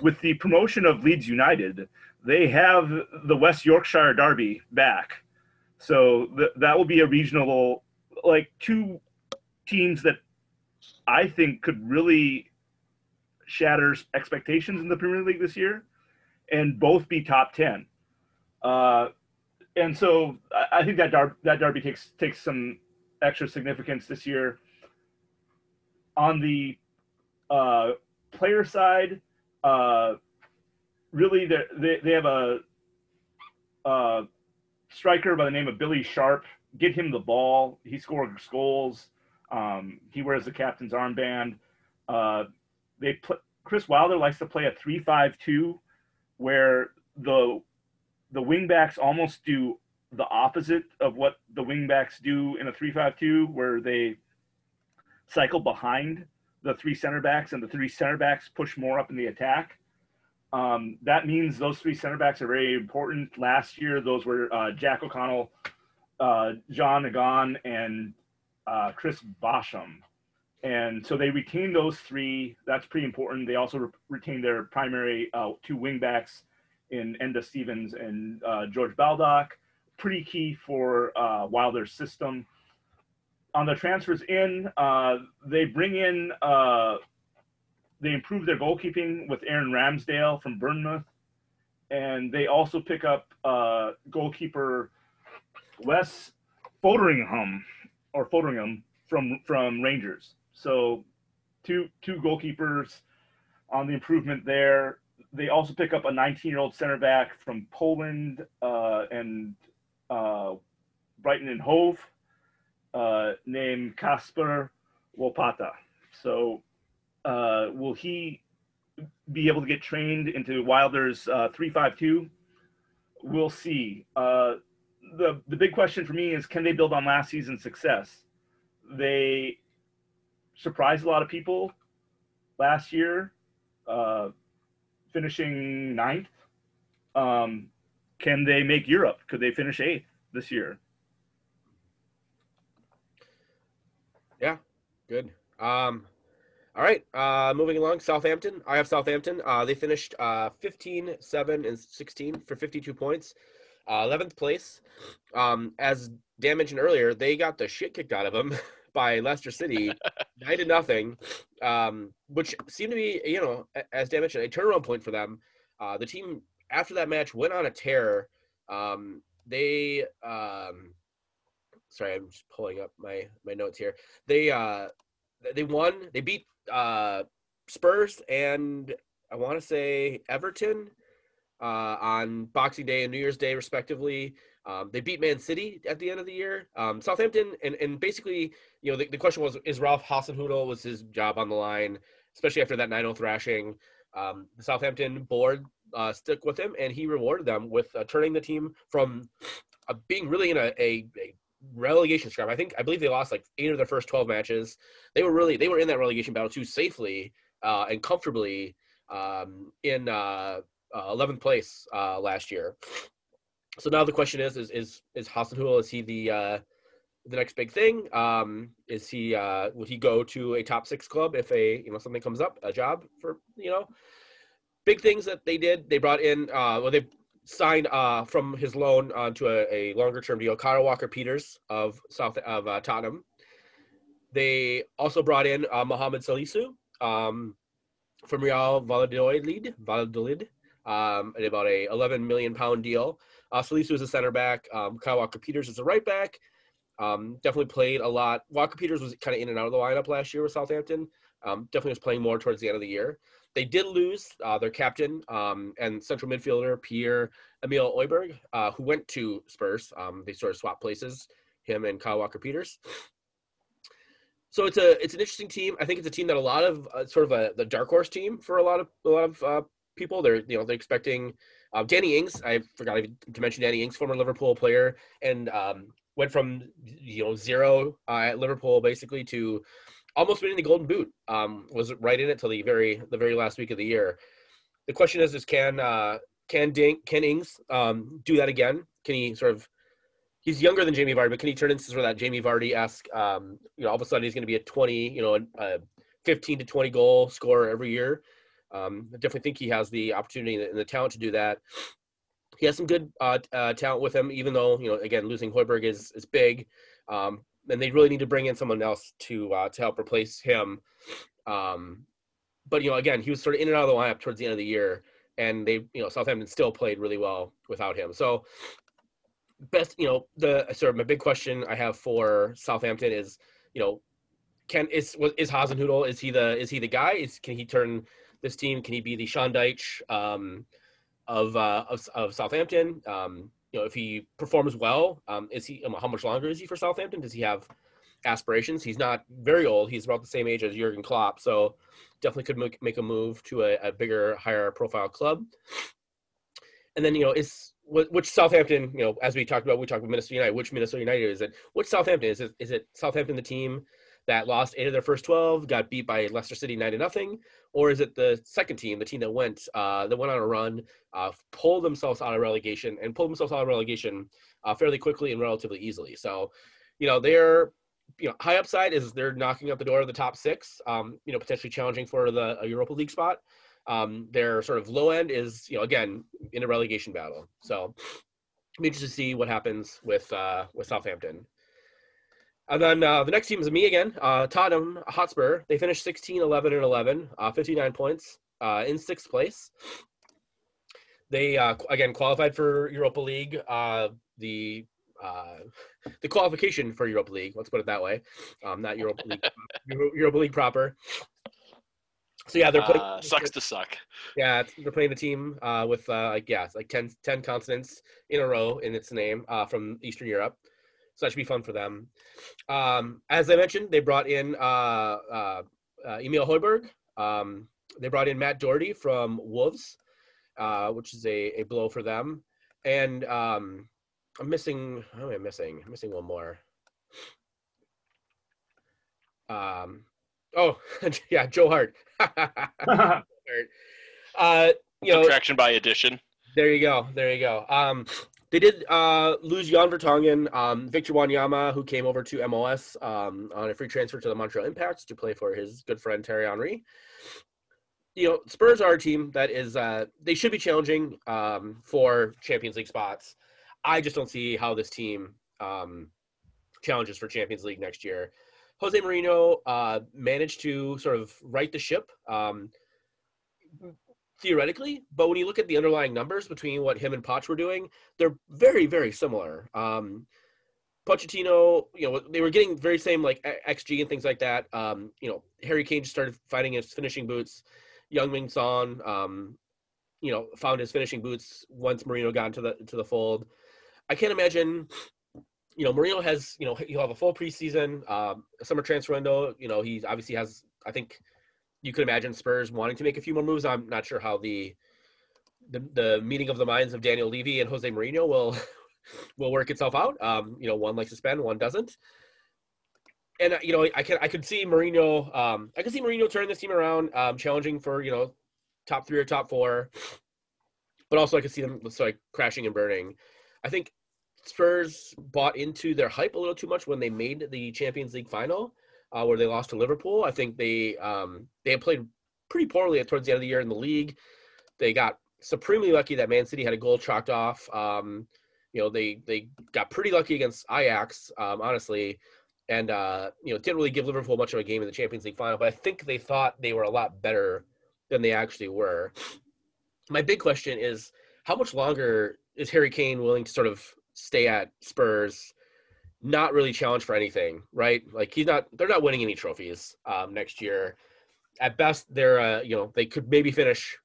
With the promotion of Leeds United, they have the West Yorkshire Derby back. So th- that will be a regional, like two teams that I think could really shatter expectations in the Premier League this year and both be top 10. Uh, and so I, think that, dar- that derby takes, takes some extra significance this year. On the uh, player side, uh, really they they have a uh, striker by the name of Billy Sharp. Get him the ball. He scores goals. Um, he wears the captain's armband. Uh, they Chris Wilder likes to play a three-five-two, where the the wingbacks almost do the opposite of what the wingbacks do in a three-five-two, where they cycle behind the three center backs and the three center backs push more up in the attack. Um, that means those three center backs are very important. Last year, those were uh, Jack O'Connell, uh, John Egan, and uh, Chris Basham. And so they retain those three. That's pretty important. They also re- retained their primary uh, two wingbacks in Enda Stevens and uh, George Baldock. Pretty key for uh, Wilder's system. On the transfers in, uh, they bring in, uh, they improve their goalkeeping with Aaron Ramsdale from Bournemouth. And they also pick up uh, goalkeeper Wes Foderingham or Foderingham from from Rangers. So two two goalkeepers on the improvement there. They also pick up a 19 year old center back from Poland uh, and uh, Brighton and Hove uh, named Kacper Łopata. So uh, will he be able to get trained into Wilder's uh, 352? We'll see. Uh, the the big question for me is can they build on last season's success? They surprised a lot of people last year, uh, finishing ninth. Um, can they make Europe? Could they finish eighth this year? Yeah, good. Um, all right. Uh, moving along, Southampton. I have Southampton. Uh, they finished uh, 15, 7, and 16 for 52 points. Uh, 11th place. Um, as Dan mentioned earlier, they got the shit kicked out of them by Leicester City, nine to nothing, um, which seemed to be, you know, as Dan mentioned, a turnaround point for them. Uh, the team after that match went on a tear. Um, they, um, sorry, I'm just pulling up my my notes here. They uh, they won. They beat uh, Spurs and I want to say Everton uh, on Boxing Day and New Year's Day, respectively. Um, they beat Man City at the end of the year. Um, Southampton, and, and basically, you know, the, the question was, is Ralph Hasenhüttl, was his job on the line, especially after that 9-0 thrashing. Um, the Southampton board uh, stuck with him, and he rewarded them with uh, turning the team from uh, being really in a, a, a relegation scrap. I think I believe they lost like eight of their first twelve matches. They were really they were in that relegation battle too safely uh, and comfortably um, in uh, uh, 11th place uh, last year. So now the question is: Is is is Hasenhüttl is he the uh, the next big thing? Um, is he uh, would he go to a top six club if a you know something comes up, a job for you know? Big things that they did. They brought in uh, well they signed uh, from his loan onto a, a longer term deal, Kyle Walker Peters of South of uh, Tottenham. They also brought in uh, Mohamed Salisu um, from Real Valladolid, Valladolid um, at about a 11 million pound deal. Uh, Salisu is a center back. Um, Kyle Walker Peters is a right back. Um, definitely played a lot. Walker Peters was kind of in and out of the lineup last year with Southampton. Um, definitely was playing more towards the end of the year. They did lose uh, their captain um, and central midfielder Pierre Emile Højbjerg, uh, who went to Spurs. Um, they sort of swapped places, him and Kyle Walker Peters. So it's a it's an interesting team. I think it's a team that a lot of uh, sort of a the dark horse team for a lot of a lot of uh, people. They're you know they're expecting uh, Danny Ings. I forgot to mention Danny Ings, former Liverpool player, and um, went from you know zero uh, at Liverpool basically to almost winning the Golden Boot. Um, was right in it till the very the very last week of the year. The question is, is can uh, can can Ings um, do that again? Can he sort of he's younger than Jamie Vardy, but can he turn into sort of that Jamie Vardy esque? Um, you know, all of a sudden he's going to be a twenty, you know, a fifteen to twenty goal scorer every year. Um, I definitely think he has the opportunity and the talent to do that. He has some good uh, uh, talent with him, even though you know, again, losing Højbjerg is is big. Um, and they really need to bring in someone else to uh, to help replace him. Um, but you know, again, he was sort of in and out of the lineup towards the end of the year, and they, you know, Southampton still played really well without him. So, best, you know, the sort of my big question I have for Southampton is, you know, can is is Hasenhüttl is he the is he the guy? Is can he turn this team? Can he be the Sean Dyche um, of, uh, of of Southampton? Um, you know if he performs well, um, is he um, how much longer is he for Southampton? Does he have aspirations? He's not very old. He's about the same age as Jurgen Klopp, so definitely could make, make a move to a, a bigger, higher profile club. And then you know is which Southampton, you know, as we talked about, we talked about Minnesota United. Which Minnesota United is it? Which Southampton is it? Is it Southampton the team that lost eight of their first twelve, got beat by Leicester City nine to nothing, or is it the second team, the team that went uh, that went on a run, uh, pulled themselves out of relegation and pulled themselves out of relegation uh, fairly quickly and relatively easily? So, you know, they're you know high upside is they're knocking at the door of the top six, um, you know, potentially challenging for the Europa League spot. Um, their sort of low end is, you know, again in a relegation battle. So, I'm interested to see what happens with uh, with Southampton. And then uh, the next team is me again, uh, Tottenham Hotspur. They finished 16, 11, and 11, uh, 59 points uh, in sixth place. They uh, again qualified for Europa League. Uh, the uh, the qualification for Europa League, let's put it that way, um, not Europa League, Europa League proper. So yeah, they're playing. Uh, sucks to suck. Yeah, they're playing a team uh, with uh, like yeah, it's like 10, 10 consonants in a row in its name uh, from Eastern Europe. So that should be fun for them. Um, as I mentioned, they brought in uh, uh, uh, Emile Højbjerg. Um, they brought in Matt Doherty from Wolves, uh, which is a, a blow for them. And um, I'm missing. How am I missing? I'm missing one more. Um, oh yeah, Joe Hart. Hart. Uh, you know, Subtraction by addition. there you go. There you go. Um, they did uh, lose Jan Vertonghen, um, Victor Wanyama, who came over to MLS um, on a free transfer to the Montreal Impact to play for his good friend Thierry Henry. You know, Spurs are a team that is uh, they should be challenging um, for Champions League spots. I just don't see how this team um, challenges for Champions League next year. Jose Mourinho uh, managed to sort of right the ship. Theoretically, but when you look at the underlying numbers between what him and Poch were doing, they're very, very similar. Um, Pochettino, you know, they were getting very same like XG and things like that. Um, you know, Harry Kane just started finding his finishing boots. Heung-min Son, um, you know, found his finishing boots once Mourinho got into the into the fold. I can't imagine. You know, Mourinho has you know he'll have a full preseason, um, summer transfer window. You know, he obviously has. I think you could imagine Spurs wanting to make a few more moves. I'm not sure how the the, the meeting of the minds of Daniel Levy and Jose Mourinho will will work itself out. Um, you know, one likes to spend, one doesn't. And uh, you know, I can I could see Mourinho. Um, I could see Mourinho turning this team around, um, challenging for you know top three or top four. But also, I could see them like crashing and burning. I think Spurs bought into their hype a little too much when they made the Champions League final uh, where they lost to Liverpool. I think they um, they played pretty poorly towards the end of the year in the league. They got supremely lucky that Man City had a goal chalked off. Um, you know, they they got pretty lucky against Ajax, um, honestly, and uh, you know didn't really give Liverpool much of a game in the Champions League final. But I think they thought they were a lot better than they actually were. My big question is, how much longer is Harry Kane willing to sort of stay at Spurs? Not really challenged for anything, right? Like he's not they're not winning any trophies um, next year. At best, they're uh, you know they could maybe finish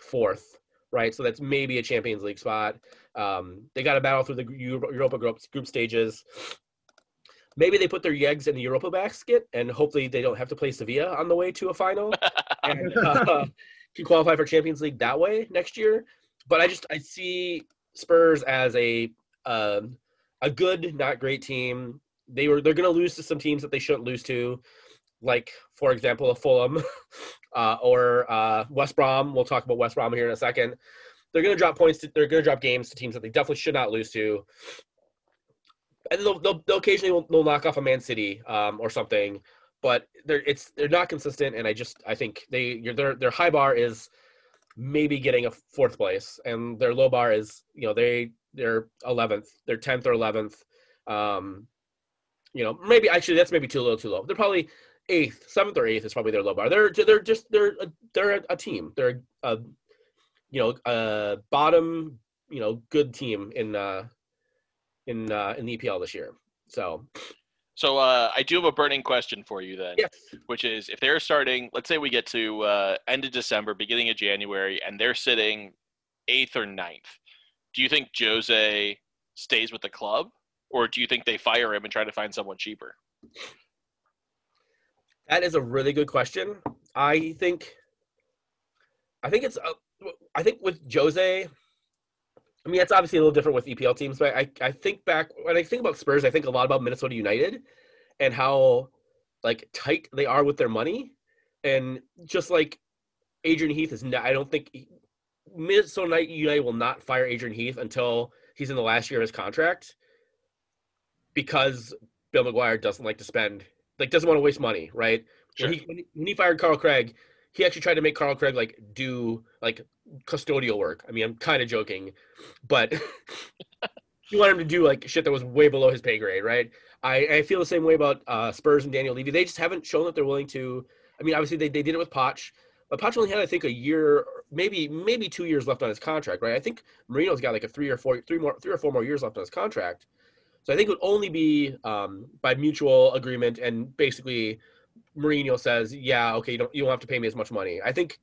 fourth, right? So that's maybe a Champions League spot. Um, they got to battle through the Europa group, group stages. Maybe they put their eggs in the Europa basket, and hopefully they don't have to play Sevilla on the way to a final, and uh, can qualify for Champions League that way next year. But I just I see Spurs as a um, a good, not great team. They were they're going to lose to some teams that they shouldn't lose to, like for example, a Fulham uh, or uh, West Brom. We'll talk about West Brom here in a second. They're going to drop points. To, they're going to drop games to teams that they definitely should not lose to. And they'll, they'll, they'll occasionally will, they'll knock off a Man City um, or something, but they're it's they're not consistent. And I just I think they their their high bar is maybe getting a fourth place, and their low bar is you know they they're 11th, they're 10th or 11th. Um, you know, maybe actually that's maybe too low, too low. They're probably eighth, seventh or eighth is probably their low bar. They're they're just they're a, they're a, team. They're a you know a bottom you know good team in uh in uh in the EPL this year. So So uh, I do have a burning question for you then, yes, which is if they're starting, let's say we get to uh, end of December, beginning of January, and they're sitting eighth or ninth. Do you think Jose stays with the club, or do you think they fire him and try to find someone cheaper? That is a really good question. I think, I think it's, uh, I think with Jose, I mean, it's obviously a little different with EPL teams, but I, I think back when I think about Spurs, I think a lot about Minnesota United and how like tight they are with their money, and just like Adrian Heath is, not, I don't think Minnesota United will not fire Adrian Heath until he's in the last year of his contract because Bill McGuire doesn't like to spend, like doesn't want to waste money, right? Sure. When, he, when, he, when he fired Carl Craig, he actually tried to make Carl Craig like do like custodial work. I mean, I'm kind of joking, but he wanted him to do like shit that was way below his pay grade, right? I, I feel the same way about uh, Spurs and Daniel Levy. They just haven't shown that they're willing to. I mean, obviously they, they did it with Poch, but Poch only had I think a year, maybe maybe two years left on his contract, right? I think Mourinho's got like a three or four, three more, three or four more years left on his contract. So I think it would only be um, by mutual agreement and basically Mourinho says, "Yeah, okay, you don't you don't have to pay me as much money." I think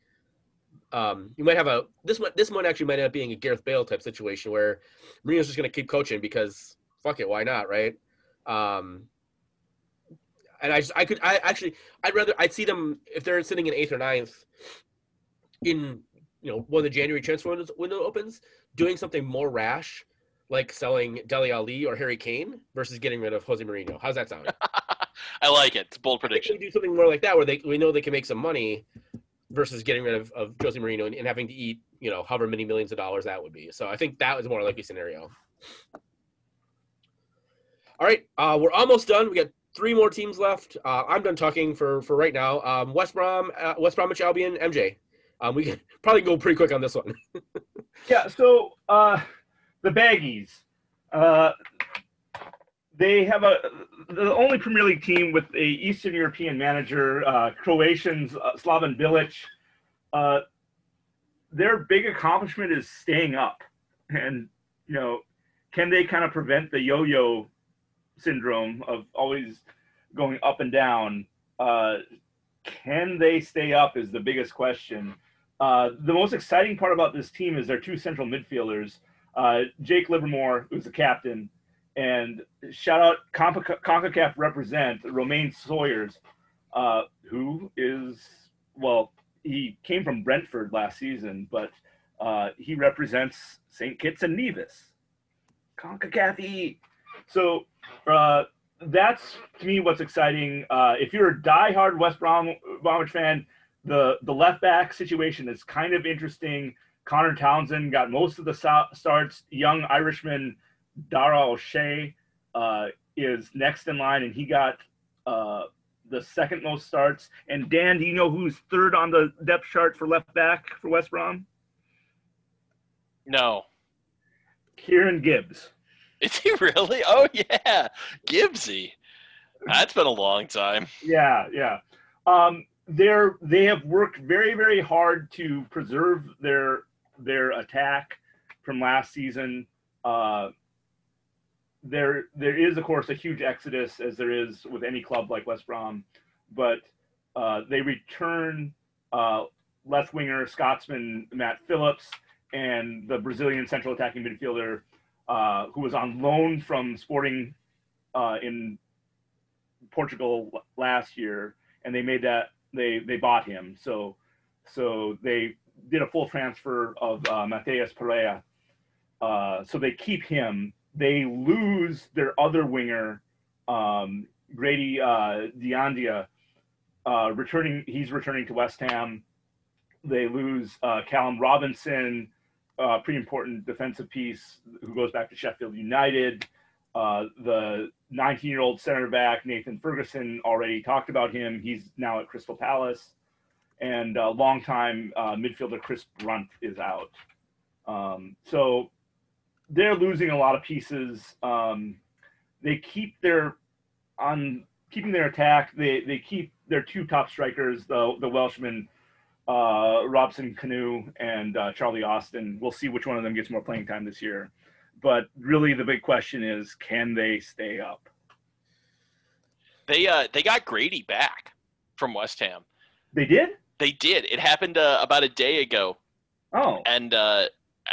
um, you might have a this one this one actually might end up being a Gareth Bale type situation where Mourinho's just going to keep coaching because fuck it, why not, right? Um, and I just I could I actually I'd rather I'd see them if they're sitting in eighth or ninth in you know when the January transfer window, window opens, doing something more rash like selling Dele Alli or Harry Kane versus getting rid of Jose Mourinho. How's that sound? I like it. It's a bold prediction. do something more like that where they we know they can make some money versus getting rid of, of Jose Mourinho and, and having to eat, you know, however many millions of dollars that would be. So I think that was a more likely scenario. All right, uh, we're almost done. We got three more teams left. Uh, I'm done talking for for right now. Um, West Brom, uh, West Bromwich Albion, MJ. Um, we can probably go pretty quick on this one. Yeah, so uh, the Baggies, uh, they have a the only Premier League team with a Eastern European manager, uh, Croatians uh, Slaven Bilic. Their big accomplishment is staying up, and you know, can they kind of prevent the yo-yo syndrome of always going up and down? Uh, can they stay up? Is the biggest question. Uh, the most exciting part about this team is their two central midfielders, uh, Jake Livermore, who's the captain, and shout out Conca- CONCACAF represent Romain Sawyers, uh, who is, well, he came from Brentford last season, but uh, he represents St. Kitts and Nevis. CONCACAF. So uh, that's to me what's exciting. Uh, if you're a diehard West Brom Bromwich fan, the the left back situation is kind of interesting. Connor Townsend got most of the so- starts. Young Irishman Dara O'Shea uh, is next in line, and he got uh, the second most starts. And Dan, do you know who's third on the depth chart for left back for West Brom? No. Kieran Gibbs. Is he really? Oh yeah, Gibbsy. That's been a long time. Yeah, yeah. Um, they're they have worked very very hard to preserve their their attack from last season. Uh, there there is of course a huge exodus as there is with any club like West Brom, but uh, they return uh, left winger Scotsman Matt Phillips and the Brazilian central attacking midfielder uh, who was on loan from Sporting uh, in Portugal last year, and they made that they they bought him. So so they did a full transfer of uh, Matheus Pereira. Uh, so they keep him. They lose their other winger, um, Grady uh, Diangana, uh, returning. He's returning to West Ham. They lose uh, Callum Robinson, uh, pretty important defensive piece who goes back to Sheffield United. Uh, the 19 year old center back, Nathan Ferguson, already talked about him. He's now at Crystal Palace. And uh, longtime uh, midfielder Chris Brunt is out. Um, so they're losing a lot of pieces. Um, they keep their on keeping their attack. They they keep their two top strikers, the the Welshman uh, Robson-Kanu and uh, Charlie Austin. We'll see which one of them gets more playing time this year. But really, the big question is, can they stay up? They uh they got Grady back from West Ham. They did. They did. It happened uh, about a day ago, Oh, and uh,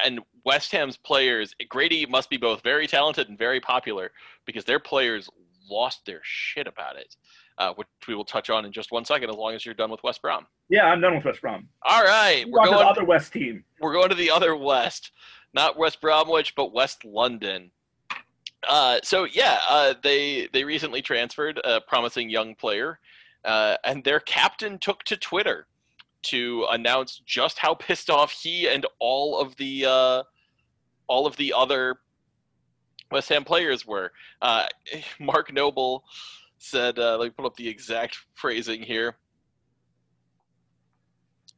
and West Ham's players, Grady must be both very talented and very popular because their players lost their shit about it, uh, which we will touch on in just one second as long as you're done with West Brom. Yeah, I'm done with West Brom. All right, We're we're on to the other West team. we're going to the other West, not West Bromwich, but West London. Uh, so yeah, uh, they they recently transferred a promising young player, uh, and their captain took to Twitter to announce just how pissed off he and all of the uh, all of the other West Ham players were. Uh, Mark Noble said, uh, "Let me pull up the exact phrasing here."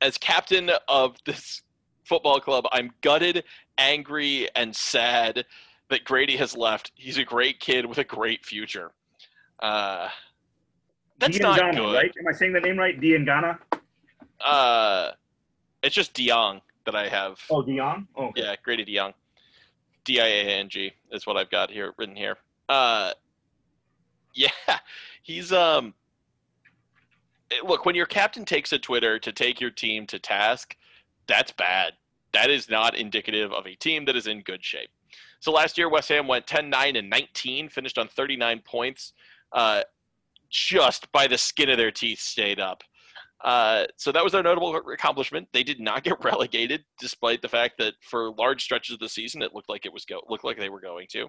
As captain of this football club, I'm gutted, angry, and sad that Grady has left. He's a great kid with a great future. Uh, that's not good. right? Am I saying the name right? Diangana? Uh, it's just DeYoung that I have. Oh, Dion? Oh, okay. Yeah, Grady DeYoung. D I A N G is what I've got here written here. Uh, yeah, he's um. eh, Look, when your captain takes a Twitter to take your team to task, that's bad. That is not indicative of a team that is in good shape. So last year, West Ham went 10 9 and 19, finished on 39 points. Uh, just by the skin of their teeth, stayed up. Uh, so that was their notable accomplishment. They did not get relegated, despite the fact that for large stretches of the season, it looked like it was go looked like they were going to.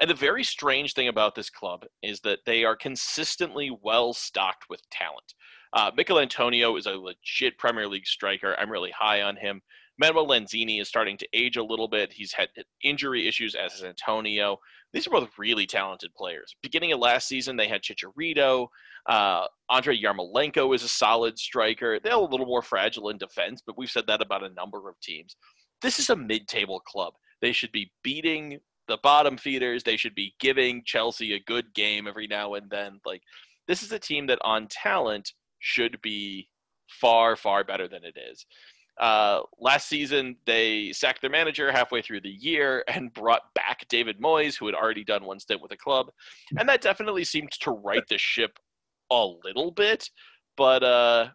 And the very strange thing about this club is that they are consistently well stocked with talent. Uh, Michael Antonio is a legit Premier League striker. I'm really high on him. Manuel Lanzini is starting to age a little bit. He's had injury issues, as is Antonio. These are both really talented players. Beginning of last season, they had Chicharito. Uh, Andre Yarmolenko is a solid striker. They're a little more fragile in defense, but we've said that about a number of teams. This is a mid-table club. They should be beating the bottom feeders. They should be giving Chelsea a good game every now and then. Like this is a team that on talent should be far, far better than it is. Uh, last season, they sacked their manager halfway through the year and brought back David Moyes, who had already done one stint with the club, and that definitely seemed to right the ship a little bit. But uh,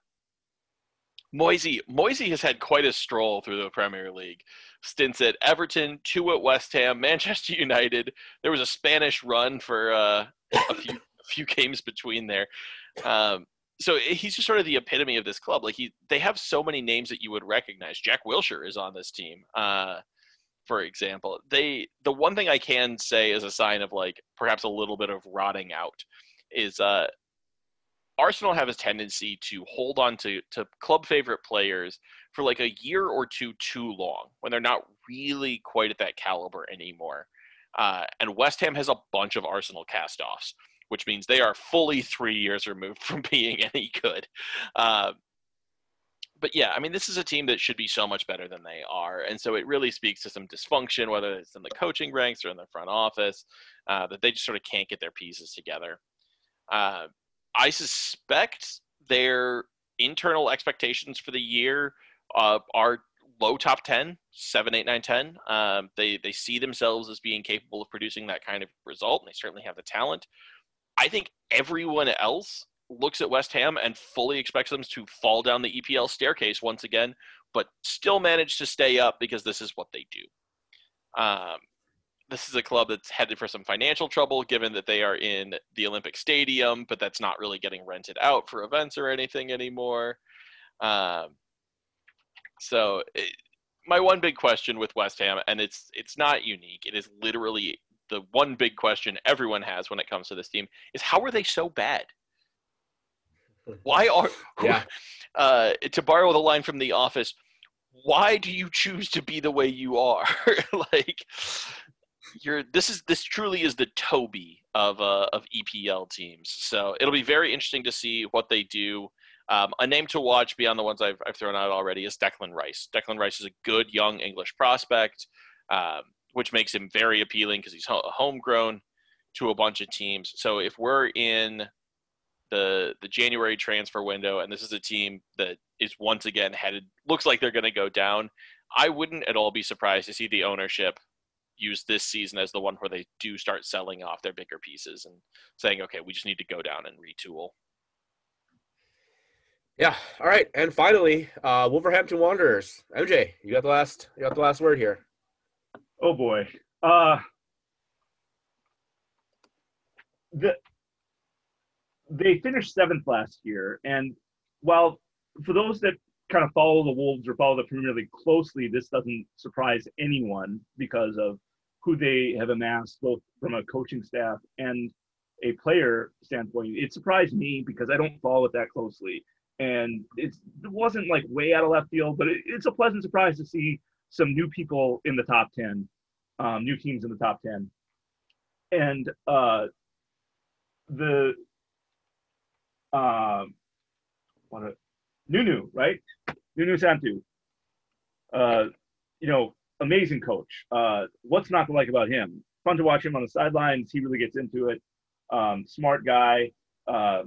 Moisey, Moisey has had quite a stroll through the Premier League. Stints at Everton, two at West Ham, Manchester United. There was a Spanish run for uh, a few a few games between there. Um, so he's just sort of the epitome of this club. Like he, they have so many names that you would recognize. Jack Wilshere is on this team, uh, for example. They, the one thing I can say as a sign of like perhaps a little bit of rotting out, is uh, Arsenal have a tendency to hold on to to club favorite players for like a year or two too long when they're not really quite at that caliber anymore. Uh, and West Ham has a bunch of Arsenal cast-offs which means they are fully three years removed from being any good. Uh, but yeah, I mean, this is a team that should be so much better than they are, and so it really speaks to some dysfunction, whether it's in the coaching ranks or in the front office, uh, that they just sort of can't get their pieces together. I suspect their internal expectations for the year uh, are low top 10 7 8 9 10 um, they they see themselves as being capable of producing that kind of result and they certainly have the talent I think everyone else looks at West Ham and fully expects them to fall down the EPL staircase once again, but still manage to stay up because this is what they do. Um, this is a club that's headed for some financial trouble given that they are in the Olympic Stadium, but that's not really getting rented out for events or anything anymore. Um, so it, my one big question with West Ham, and it's it's not unique. It is literally the one big question everyone has when it comes to this team is how are they so bad? Why are Yeah. uh, to borrow the line from The Office? Why do you choose to be the way you are? like you're this is this truly is the Toby of uh, of EPL teams. So it'll be very interesting to see what they do. Um, a name to watch beyond the ones I've, I've thrown out already is Declan Rice. Declan Rice is a good young English prospect. Um, which makes him very appealing because he's ho- homegrown to a bunch of teams. So if we're in the the January transfer window and this is a team that is once again headed looks like they're going to go down, I wouldn't at all be surprised to see the ownership use this season as the one where they do start selling off their bigger pieces and saying, okay, we just need to go down and retool. Yeah. All right. And finally, uh, Wolverhampton Wanderers. MJ, you got the last. You got the last word here. Oh boy. Uh the they finished seventh last year, and while for those that kind of follow the Wolves or follow the Premier League closely, this doesn't surprise anyone because of who they have amassed, both from a coaching staff and a player standpoint. It surprised me because I don't follow it that closely, and it wasn't like way out of left field, but it, it's a pleasant surprise to see some new people in the top ten, um, new teams in the top ten, and uh, the uh, what a Nuno, right? Nuno Santo. Uh, you know, amazing coach. Uh, what's not to like about him? Fun to watch him on the sidelines. He really gets into it. Um, smart guy. Uh,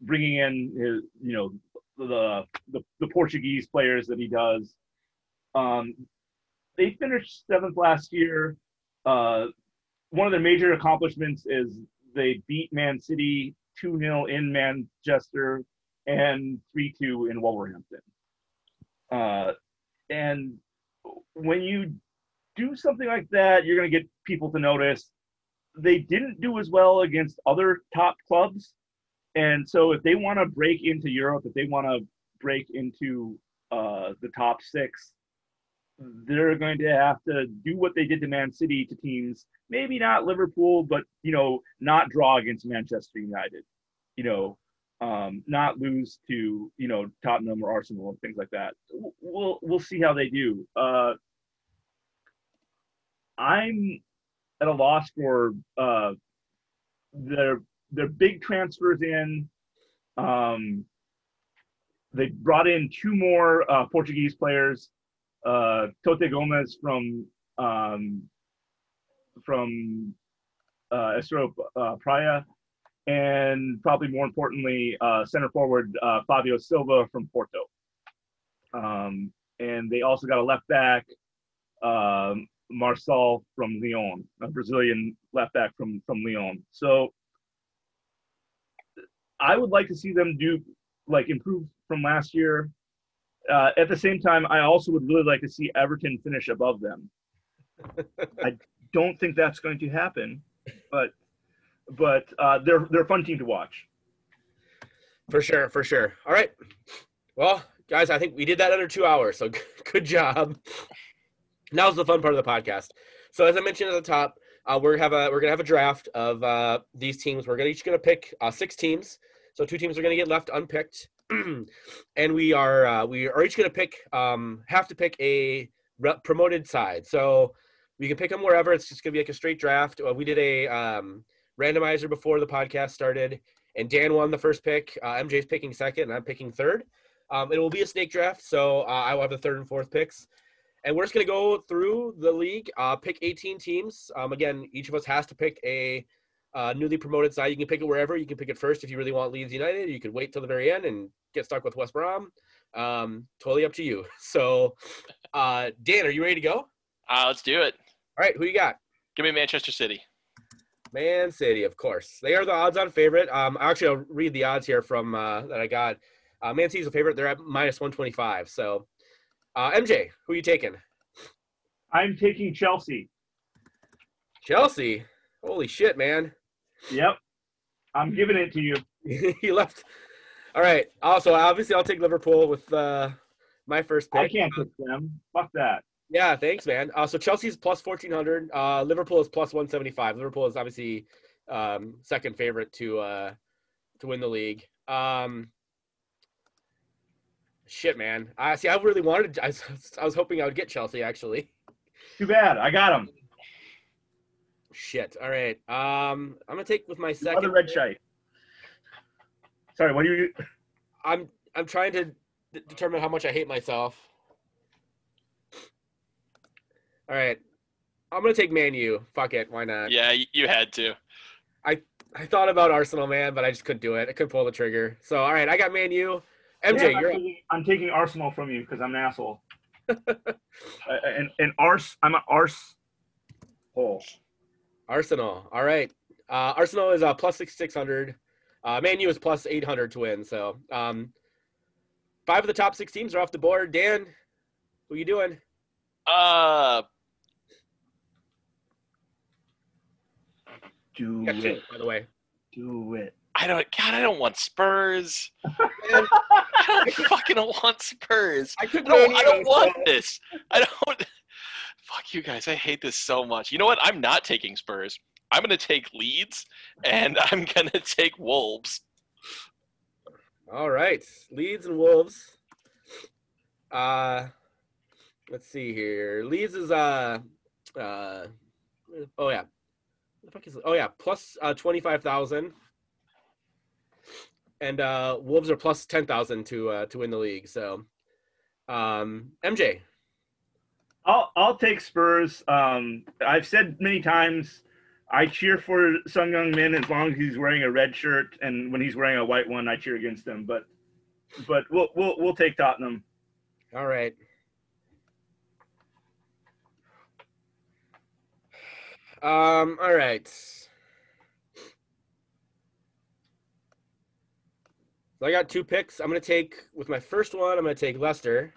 bringing in his, you know, the, the the Portuguese players that he does. Um, they finished seventh last year. Uh, one of their major accomplishments is they beat Man City 2 0 in Manchester and 3 2 in Wolverhampton. Uh, and when you do something like that, you're going to get people to notice. They didn't do as well against other top clubs. And so if they want to break into Europe, if they want to break into uh, the top six, they're going to have to do what they did to Man City to teams, maybe not Liverpool, but you know, not draw against Manchester United, you know, um, not lose to you know Tottenham or Arsenal and things like that. We'll we'll see how they do. Uh, I'm at a loss for uh, their their big transfers in. Um, they brought in two more uh, Portuguese players uh, Toti Gomes from um, from uh, Estoril uh, Praia, and probably more importantly, uh, center forward uh, Fabio Silva from Porto. Um, and they also got a left back, um, Marçal from Lyon, a Brazilian left back from from Lyon. So I would like to see them do like improve from last year. Uh, at the same time, I also would really like to see Everton finish above them. I don't think that's going to happen, but but uh, they're they're a fun team to watch. For sure, for sure. All right. Well, guys, I think we did that under two hours, so good job. Now's the fun part of the podcast. So as I mentioned at the top, uh, we're have a we're gonna have a draft of uh, these teams. We're gonna each gonna pick uh, six teams. So two teams are gonna get left unpicked, and we are uh, we are each gonna pick um, have to pick a re- promoted side. So we can pick them wherever. It's just gonna be like a straight draft. Uh, we did a um, randomizer before the podcast started, and Dan won the first pick. Uh, MJ's picking second, and I'm picking third. Um, it will be a snake draft, so uh, I will have the third and fourth picks. And we're just going to go through the league, uh, pick 18 teams. Um, again, each of us has to pick a uh, newly promoted side. You can pick it wherever. You can pick it first if you really want Leeds United. You could wait till the very end and get stuck with West Brom. Um, totally up to you. So, uh, Dan, are you ready to go? Uh, let's do it. All right, who you got? Give me Manchester City. Man City, of course. They are the odds-on favorite. Um, actually, I'll read the odds here from uh, that I got. Uh, Man City's a favorite. They're at minus 125. So, uh, MJ, who are you taking? I'm taking Chelsea. Chelsea. Holy shit, man. Yep, I'm giving it to you. he left. All right. Also, obviously, I'll take Liverpool with uh, my first pick. I can't pick them. Fuck that. Yeah, thanks, man. Uh, so Chelsea's plus 1400. Uh, Liverpool is plus 175. Liverpool is obviously um, second favorite to uh, to win the league. Um, shit, man. I see. I really wanted. I, I was hoping I would get Chelsea actually. Too bad. I got them. Shit. All right. Um, I'm gonna take with my second. Other red shite. Sorry, what do you? I'm I'm trying to d- determine how much I hate myself. All right. I'm gonna take Man U. Fuck it. Why not? Yeah, you had to. I I thought about Arsenal, man, but I just couldn't do it. I couldn't pull the trigger. So, all right, I got Man U. MJ, Yeah, I'm, you're up. taking, I'm taking Arsenal from you because I'm an asshole. uh, and and Ars, I'm an arse hole. Arsenal. All right. Uh, Arsenal is uh, plus six six hundred. Uh, Man U is plus eight hundred to win. So, um, five of the top six teams are off the board. Dan, who you doing? Uh, Do You it. by the way. Do it. I don't. God, I don't want Spurs. Man, I don't fucking want Spurs. I I couldn't don't, I don't want so- this. I don't. Fuck you guys. I hate this so much. You know what? I'm not taking Spurs. I'm gonna take Leeds, and I'm gonna take Wolves. All right, Leeds and Wolves. Uh, let's see here. Leeds is uh, uh, oh yeah, the fuck is oh yeah, plus uh twenty five thousand, and uh, Wolves are plus ten thousand to uh to win the league. So, um, MJ, I'll I'll take Spurs. Um, I've said many times, I cheer for Son Heung-min as long as he's wearing a red shirt, and when he's wearing a white one, I cheer against him. But but we'll we'll we'll take Tottenham. all right. Um, all right. So I got two picks. I'm gonna take with my first one. I'm gonna take Leicester.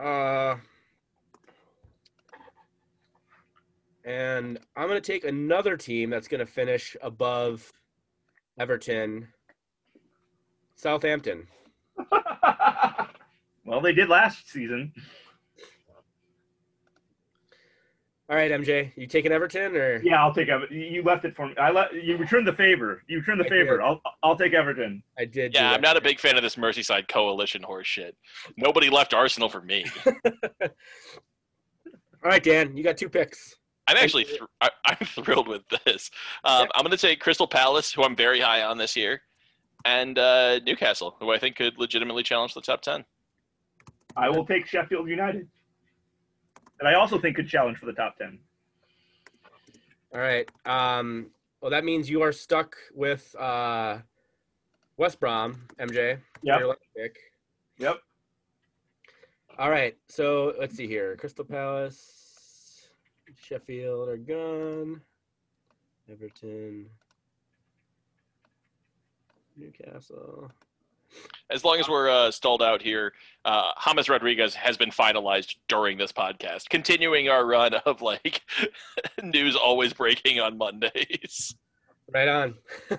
Uh, and I'm gonna take another team that's gonna finish above Everton. Southampton. well, they did last season. All right, MJ, you taking Everton or? Yeah, I'll take Everton. You left it for me. I let you returned the favor. You returned the I favor. did. I'll I'll take Everton. I did. Yeah, I'm not a big fan of this Merseyside coalition horse shit. Nobody left Arsenal for me. All right, Dan, you got two picks. I'm actually thr I, I'm thrilled with this. Um, I'm going to take Crystal Palace, who I'm very high on this year, and uh, Newcastle, who I think could legitimately challenge the top ten. I will take Sheffield United. And I also think could challenge for the top ten. All right. Um, well, that means you are stuck with uh, West Brom, MJ. Yep. Pick. Yep. All right. So let's see here. Crystal Palace, Sheffield are gone. Everton, Newcastle. As long as we're uh, stalled out here, uh, James Rodriguez has been finalized during this podcast, continuing our run of like news always breaking on Mondays. Right on.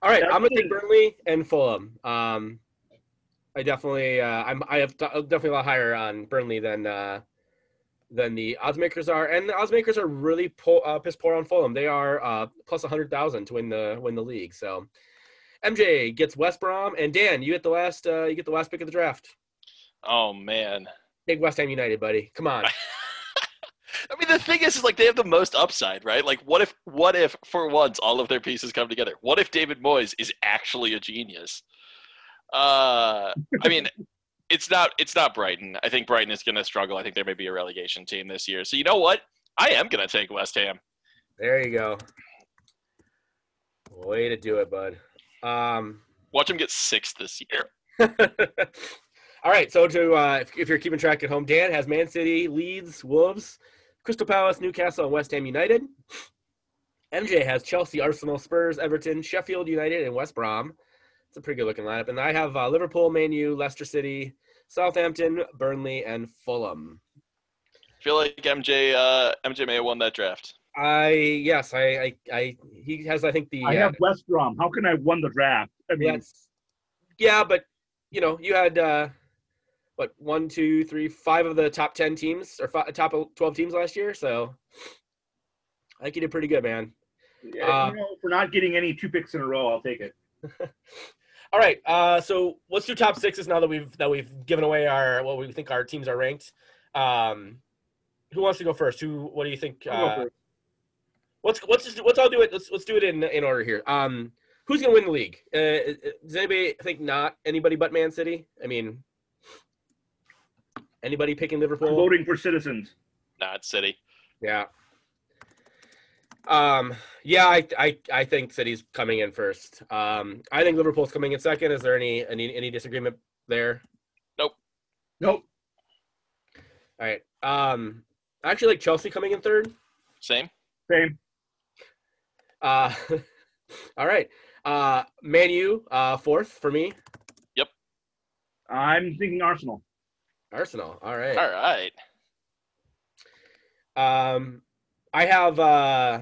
All right, That's I'm gonna take. Burnley and Fulham. Um, I definitely, uh, I'm, I have t- definitely a lot higher on Burnley than uh, than the odds makers are, and the odds makers are really po- uh, piss poor on Fulham. They are uh, plus a hundred thousand to win the win the league. So, MJ gets West Brom, and Dan, you get the last, uh, you get the last pick of the draft. Oh man. Take West Ham United, buddy. Come on. I mean, the thing is, is like they have the most upside, right? Like, what if, what if, for once, all of their pieces come together? What if David Moyes is actually a genius? Uh, I mean, it's not, it's not Brighton. I think Brighton is going to struggle. I think there may be a relegation team this year. So you know what? I am going to take West Ham. There you go. Way to do it, bud. Um, Watch him get sixth this year. All right, so to uh, if, if you're keeping track at home, Dan has Man City, Leeds, Wolves, Crystal Palace, Newcastle, and West Ham United. MJ has Chelsea, Arsenal, Spurs, Everton, Sheffield United, and West Brom. It's a pretty good looking lineup. And I have uh, Liverpool, Man U, Leicester City, Southampton, Burnley, and Fulham. I feel like MJ, uh, MJ may have won that draft. I yes, I I, I he has I think the I uh, have West Brom. How can I won the draft? I mean. Yeah, but you know, you had uh what one, two, three, five of the top ten teams or five, top twelve teams last year. So I think you did pretty good, man. yeah, uh, you know, for not getting any two picks in a row, I'll take it. All right. Uh, so let's do top sixes now that we've that we've given away our what we think our teams are ranked. Um, who wants to go first? Who? What do you think? Uh, first. Let's let's just let's all do it. Let's let's do it in in order here. Um, who's gonna win the league? Uh, does anybody think not anybody but Man City? I mean, anybody picking I'm Liverpool? voting for citizens. Not City. Yeah. Um. Yeah, I, I I think City's coming in first. Um. I think Liverpool's coming in second. Is there any any any disagreement there? Nope. Nope. All right. Um. I actually like Chelsea coming in third. Same. Same. Uh, all right. Uh, Man U, uh, fourth for me. Yep. I'm thinking Arsenal. Arsenal. All right. All right. Um, I have. Uh,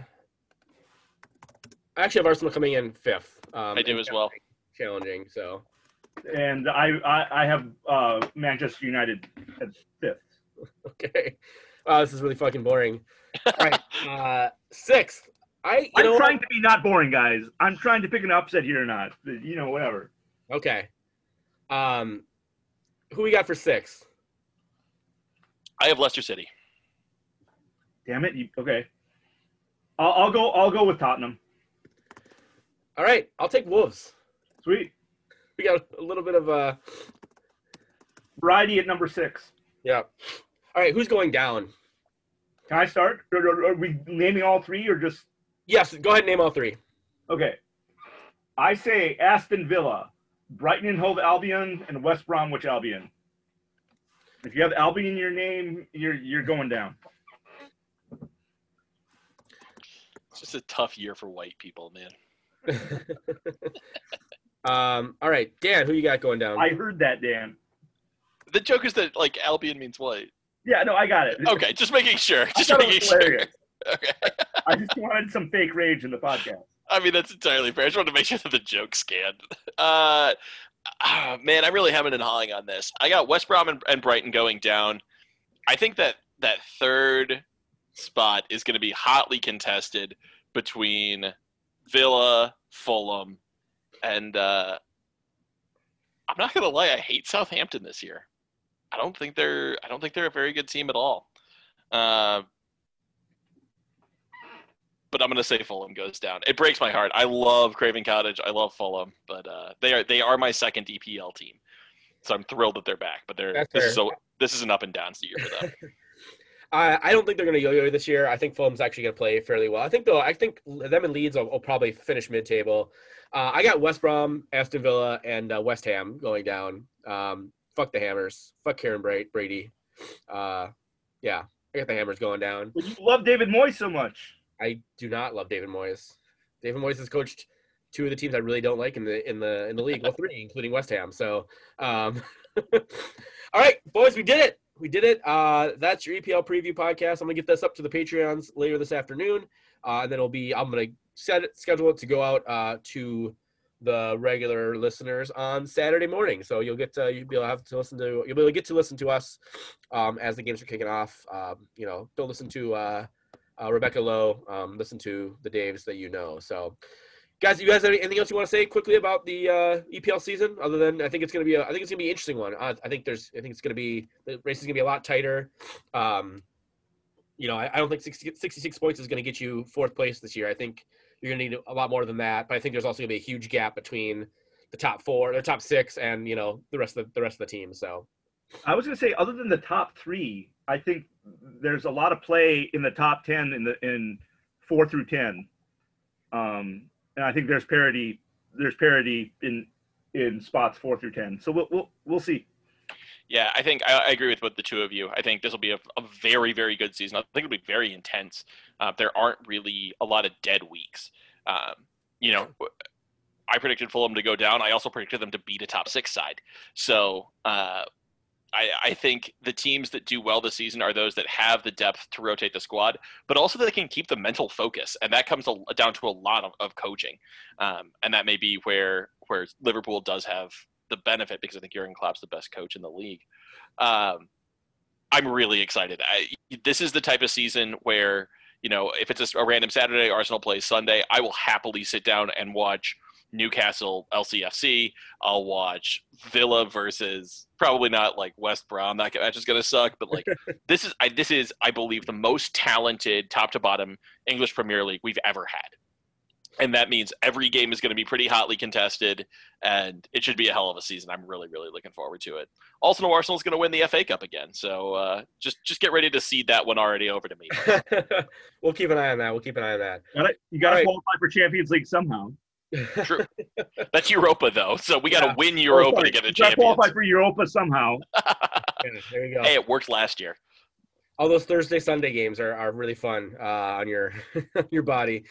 I actually have Arsenal coming in fifth. Um, I do as well. Challenging. So. And I I, I have uh, Manchester United at fifth. Okay. Wow, this is really fucking boring. All right. Uh, sixth. I. You I'm know. trying to be not boring, guys. I'm trying to pick an upset here or not. You know, whatever. Okay. Um, who we got for six? I have Leicester City. Damn it. You, okay. I'll, I'll go. I'll go with Tottenham. All right. I'll take Wolves. Sweet. We got a little bit of a Variety at number six. Yeah. All right. Who's going down? Can I start? Are, are- are we naming all three or just Yes. Go ahead and name all three. okay? I say Aston Villa, Brighton and Hove Albion, and West Bromwich Albion. If you have Albion in your name, you're you're going down. It's just a tough year for white people, man. um. All right, Dan. Who you got going down? I heard that, Dan. The joke is that like Albion means white. Yeah, no, I got it. Okay, just making sure. Just making sure. Okay. I just wanted some fake rage in the podcast. I mean, that's entirely fair. I just wanted to make sure that the joke scanned. Uh, ah, man, I'm really hemming and hawing on this. I got West Brom and, and Brighton going down. I think that that third spot is going to be hotly contested between Villa, Fulham, and uh, I'm not going to lie. I hate Southampton this year. I don't think they're. I don't think they're a very good team at all. Uh, but I'm going to say Fulham goes down. It breaks my heart. I love Craven Cottage. I love Fulham, but uh, they are they are my second EPL team, so I'm thrilled that they're back. But they're That's this fair. is so this is an up and down year for them. I, I don't think they're going to yo-yo this year. I think Fulham's actually going to play fairly well. I think though, I think them and Leeds will, will probably finish mid-table. Uh, I got West Brom, Aston Villa, and uh, West Ham going down. Um, fuck the Hammers. Fuck Karren Bra- Brady. Uh, yeah, I got the Hammers going down. But you love David Moyes so much. I do not love David Moyes. David Moyes has coached two of the teams I really don't like in the in the in the league. Well, three, including West Ham. So, um, all right, boys, we did it. We did it. Uh, that's your EPL preview podcast. I'm gonna get this up to the Patreons later this afternoon, uh, and then it'll be. I'm gonna set it, schedule it to go out uh, to the regular listeners on Saturday morning. So you'll get to you'll have to listen to you'll be able to get to listen to us um, as the games are kicking off. Um, you know, don't listen to. Uh, uh, Rebecca Lowe, um, listen to the Daves that you know. So, guys, you guys have anything else you want to say quickly about the uh, EPL season? Other than I think it's gonna be a, I think it's gonna be an interesting one. Uh, I think there's I think it's gonna be the race is gonna be a lot tighter. Um, you know, I, I don't think 60, 66 points is gonna get you fourth place this year. I think you're gonna need a lot more than that. But I think there's also gonna be a huge gap between the top four, the top six, and you know the rest of the, the rest of the team. So. I was going to say, other than the top three, I think there's a lot of play in the top ten in the in four through ten, um, and I think there's parity. There's parity in in spots four through ten. So we'll we'll, we'll see. Yeah, I think I, I agree with what the two of you. I think this will be a, a very, very good season. I think it'll be very intense. Uh, there aren't really a lot of dead weeks. Um, you know, I predicted Fulham to go down. I also predicted them to beat a top six side. So uh, I, I think the teams that do well this season are those that have the depth to rotate the squad, but also that can keep the mental focus, and that comes a, down to a lot of, of coaching. Um, and that may be where where Liverpool does have the benefit because I think Jurgen Klopp's the best coach in the league. Um, I'm really excited. I, this is the type of season where you know if it's a, a random Saturday, Arsenal plays Sunday, I will happily sit down and watch Newcastle LCFC. I'll watch Villa versus probably not like West Brom. That match is going to suck, but like this is I, this is I believe the most talented top to bottom English Premier League we've ever had. And that means every game is going to be pretty hotly contested, and it should be a hell of a season. I'm really, really looking forward to it. Also, know Arsenal's going to win the FA Cup again, so uh, just just get ready to seed that one already over to me. we'll keep an eye on that. We'll keep an eye on that. Got it? You got to All right. qualify for Champions League somehow. True. That's Europa though, so we got to Yeah. win Europa Oh, to get a You gotta qualify for Europa somehow. Yeah, there you go. Hey, it worked last year. all those Thursday Sunday games are, are really fun uh, on your your body.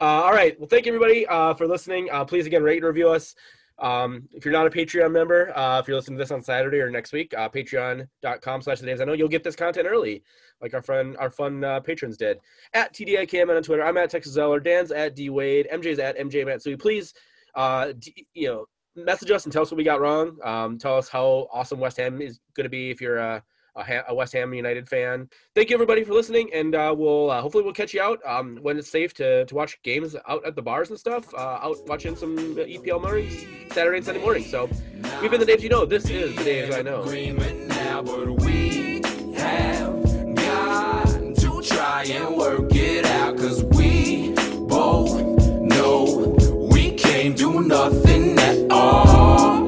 Uh, all right, well, thank you everybody uh, for listening. Uh, please again rate and review us. Um, if you're not a Patreon member, uh, if you're listening to this on Saturday or next week, uh, patreon.com slash the Daves. I know you'll get this content early, like our friend, our fun uh, patrons did. At TDIKM on Twitter, I'm at Texas Zeller, Dan's at D Wade, MJ's at MJ Matsui. Please, uh, d- you know, message us and tell us what we got wrong. Um, tell us how awesome West Ham is going to be if you're a, a, a West Ham United fan. Thank you everybody for listening, and uh, we'll uh, hopefully we'll catch you out um, when it's safe to, to watch games out at the bars and stuff. Uh, out watching some EPL mornings, Saturday and Sunday morning. So we've been the Daves you know. This is the Daves I know. now, try and work it out. Cause we both know we can't do nothing at all.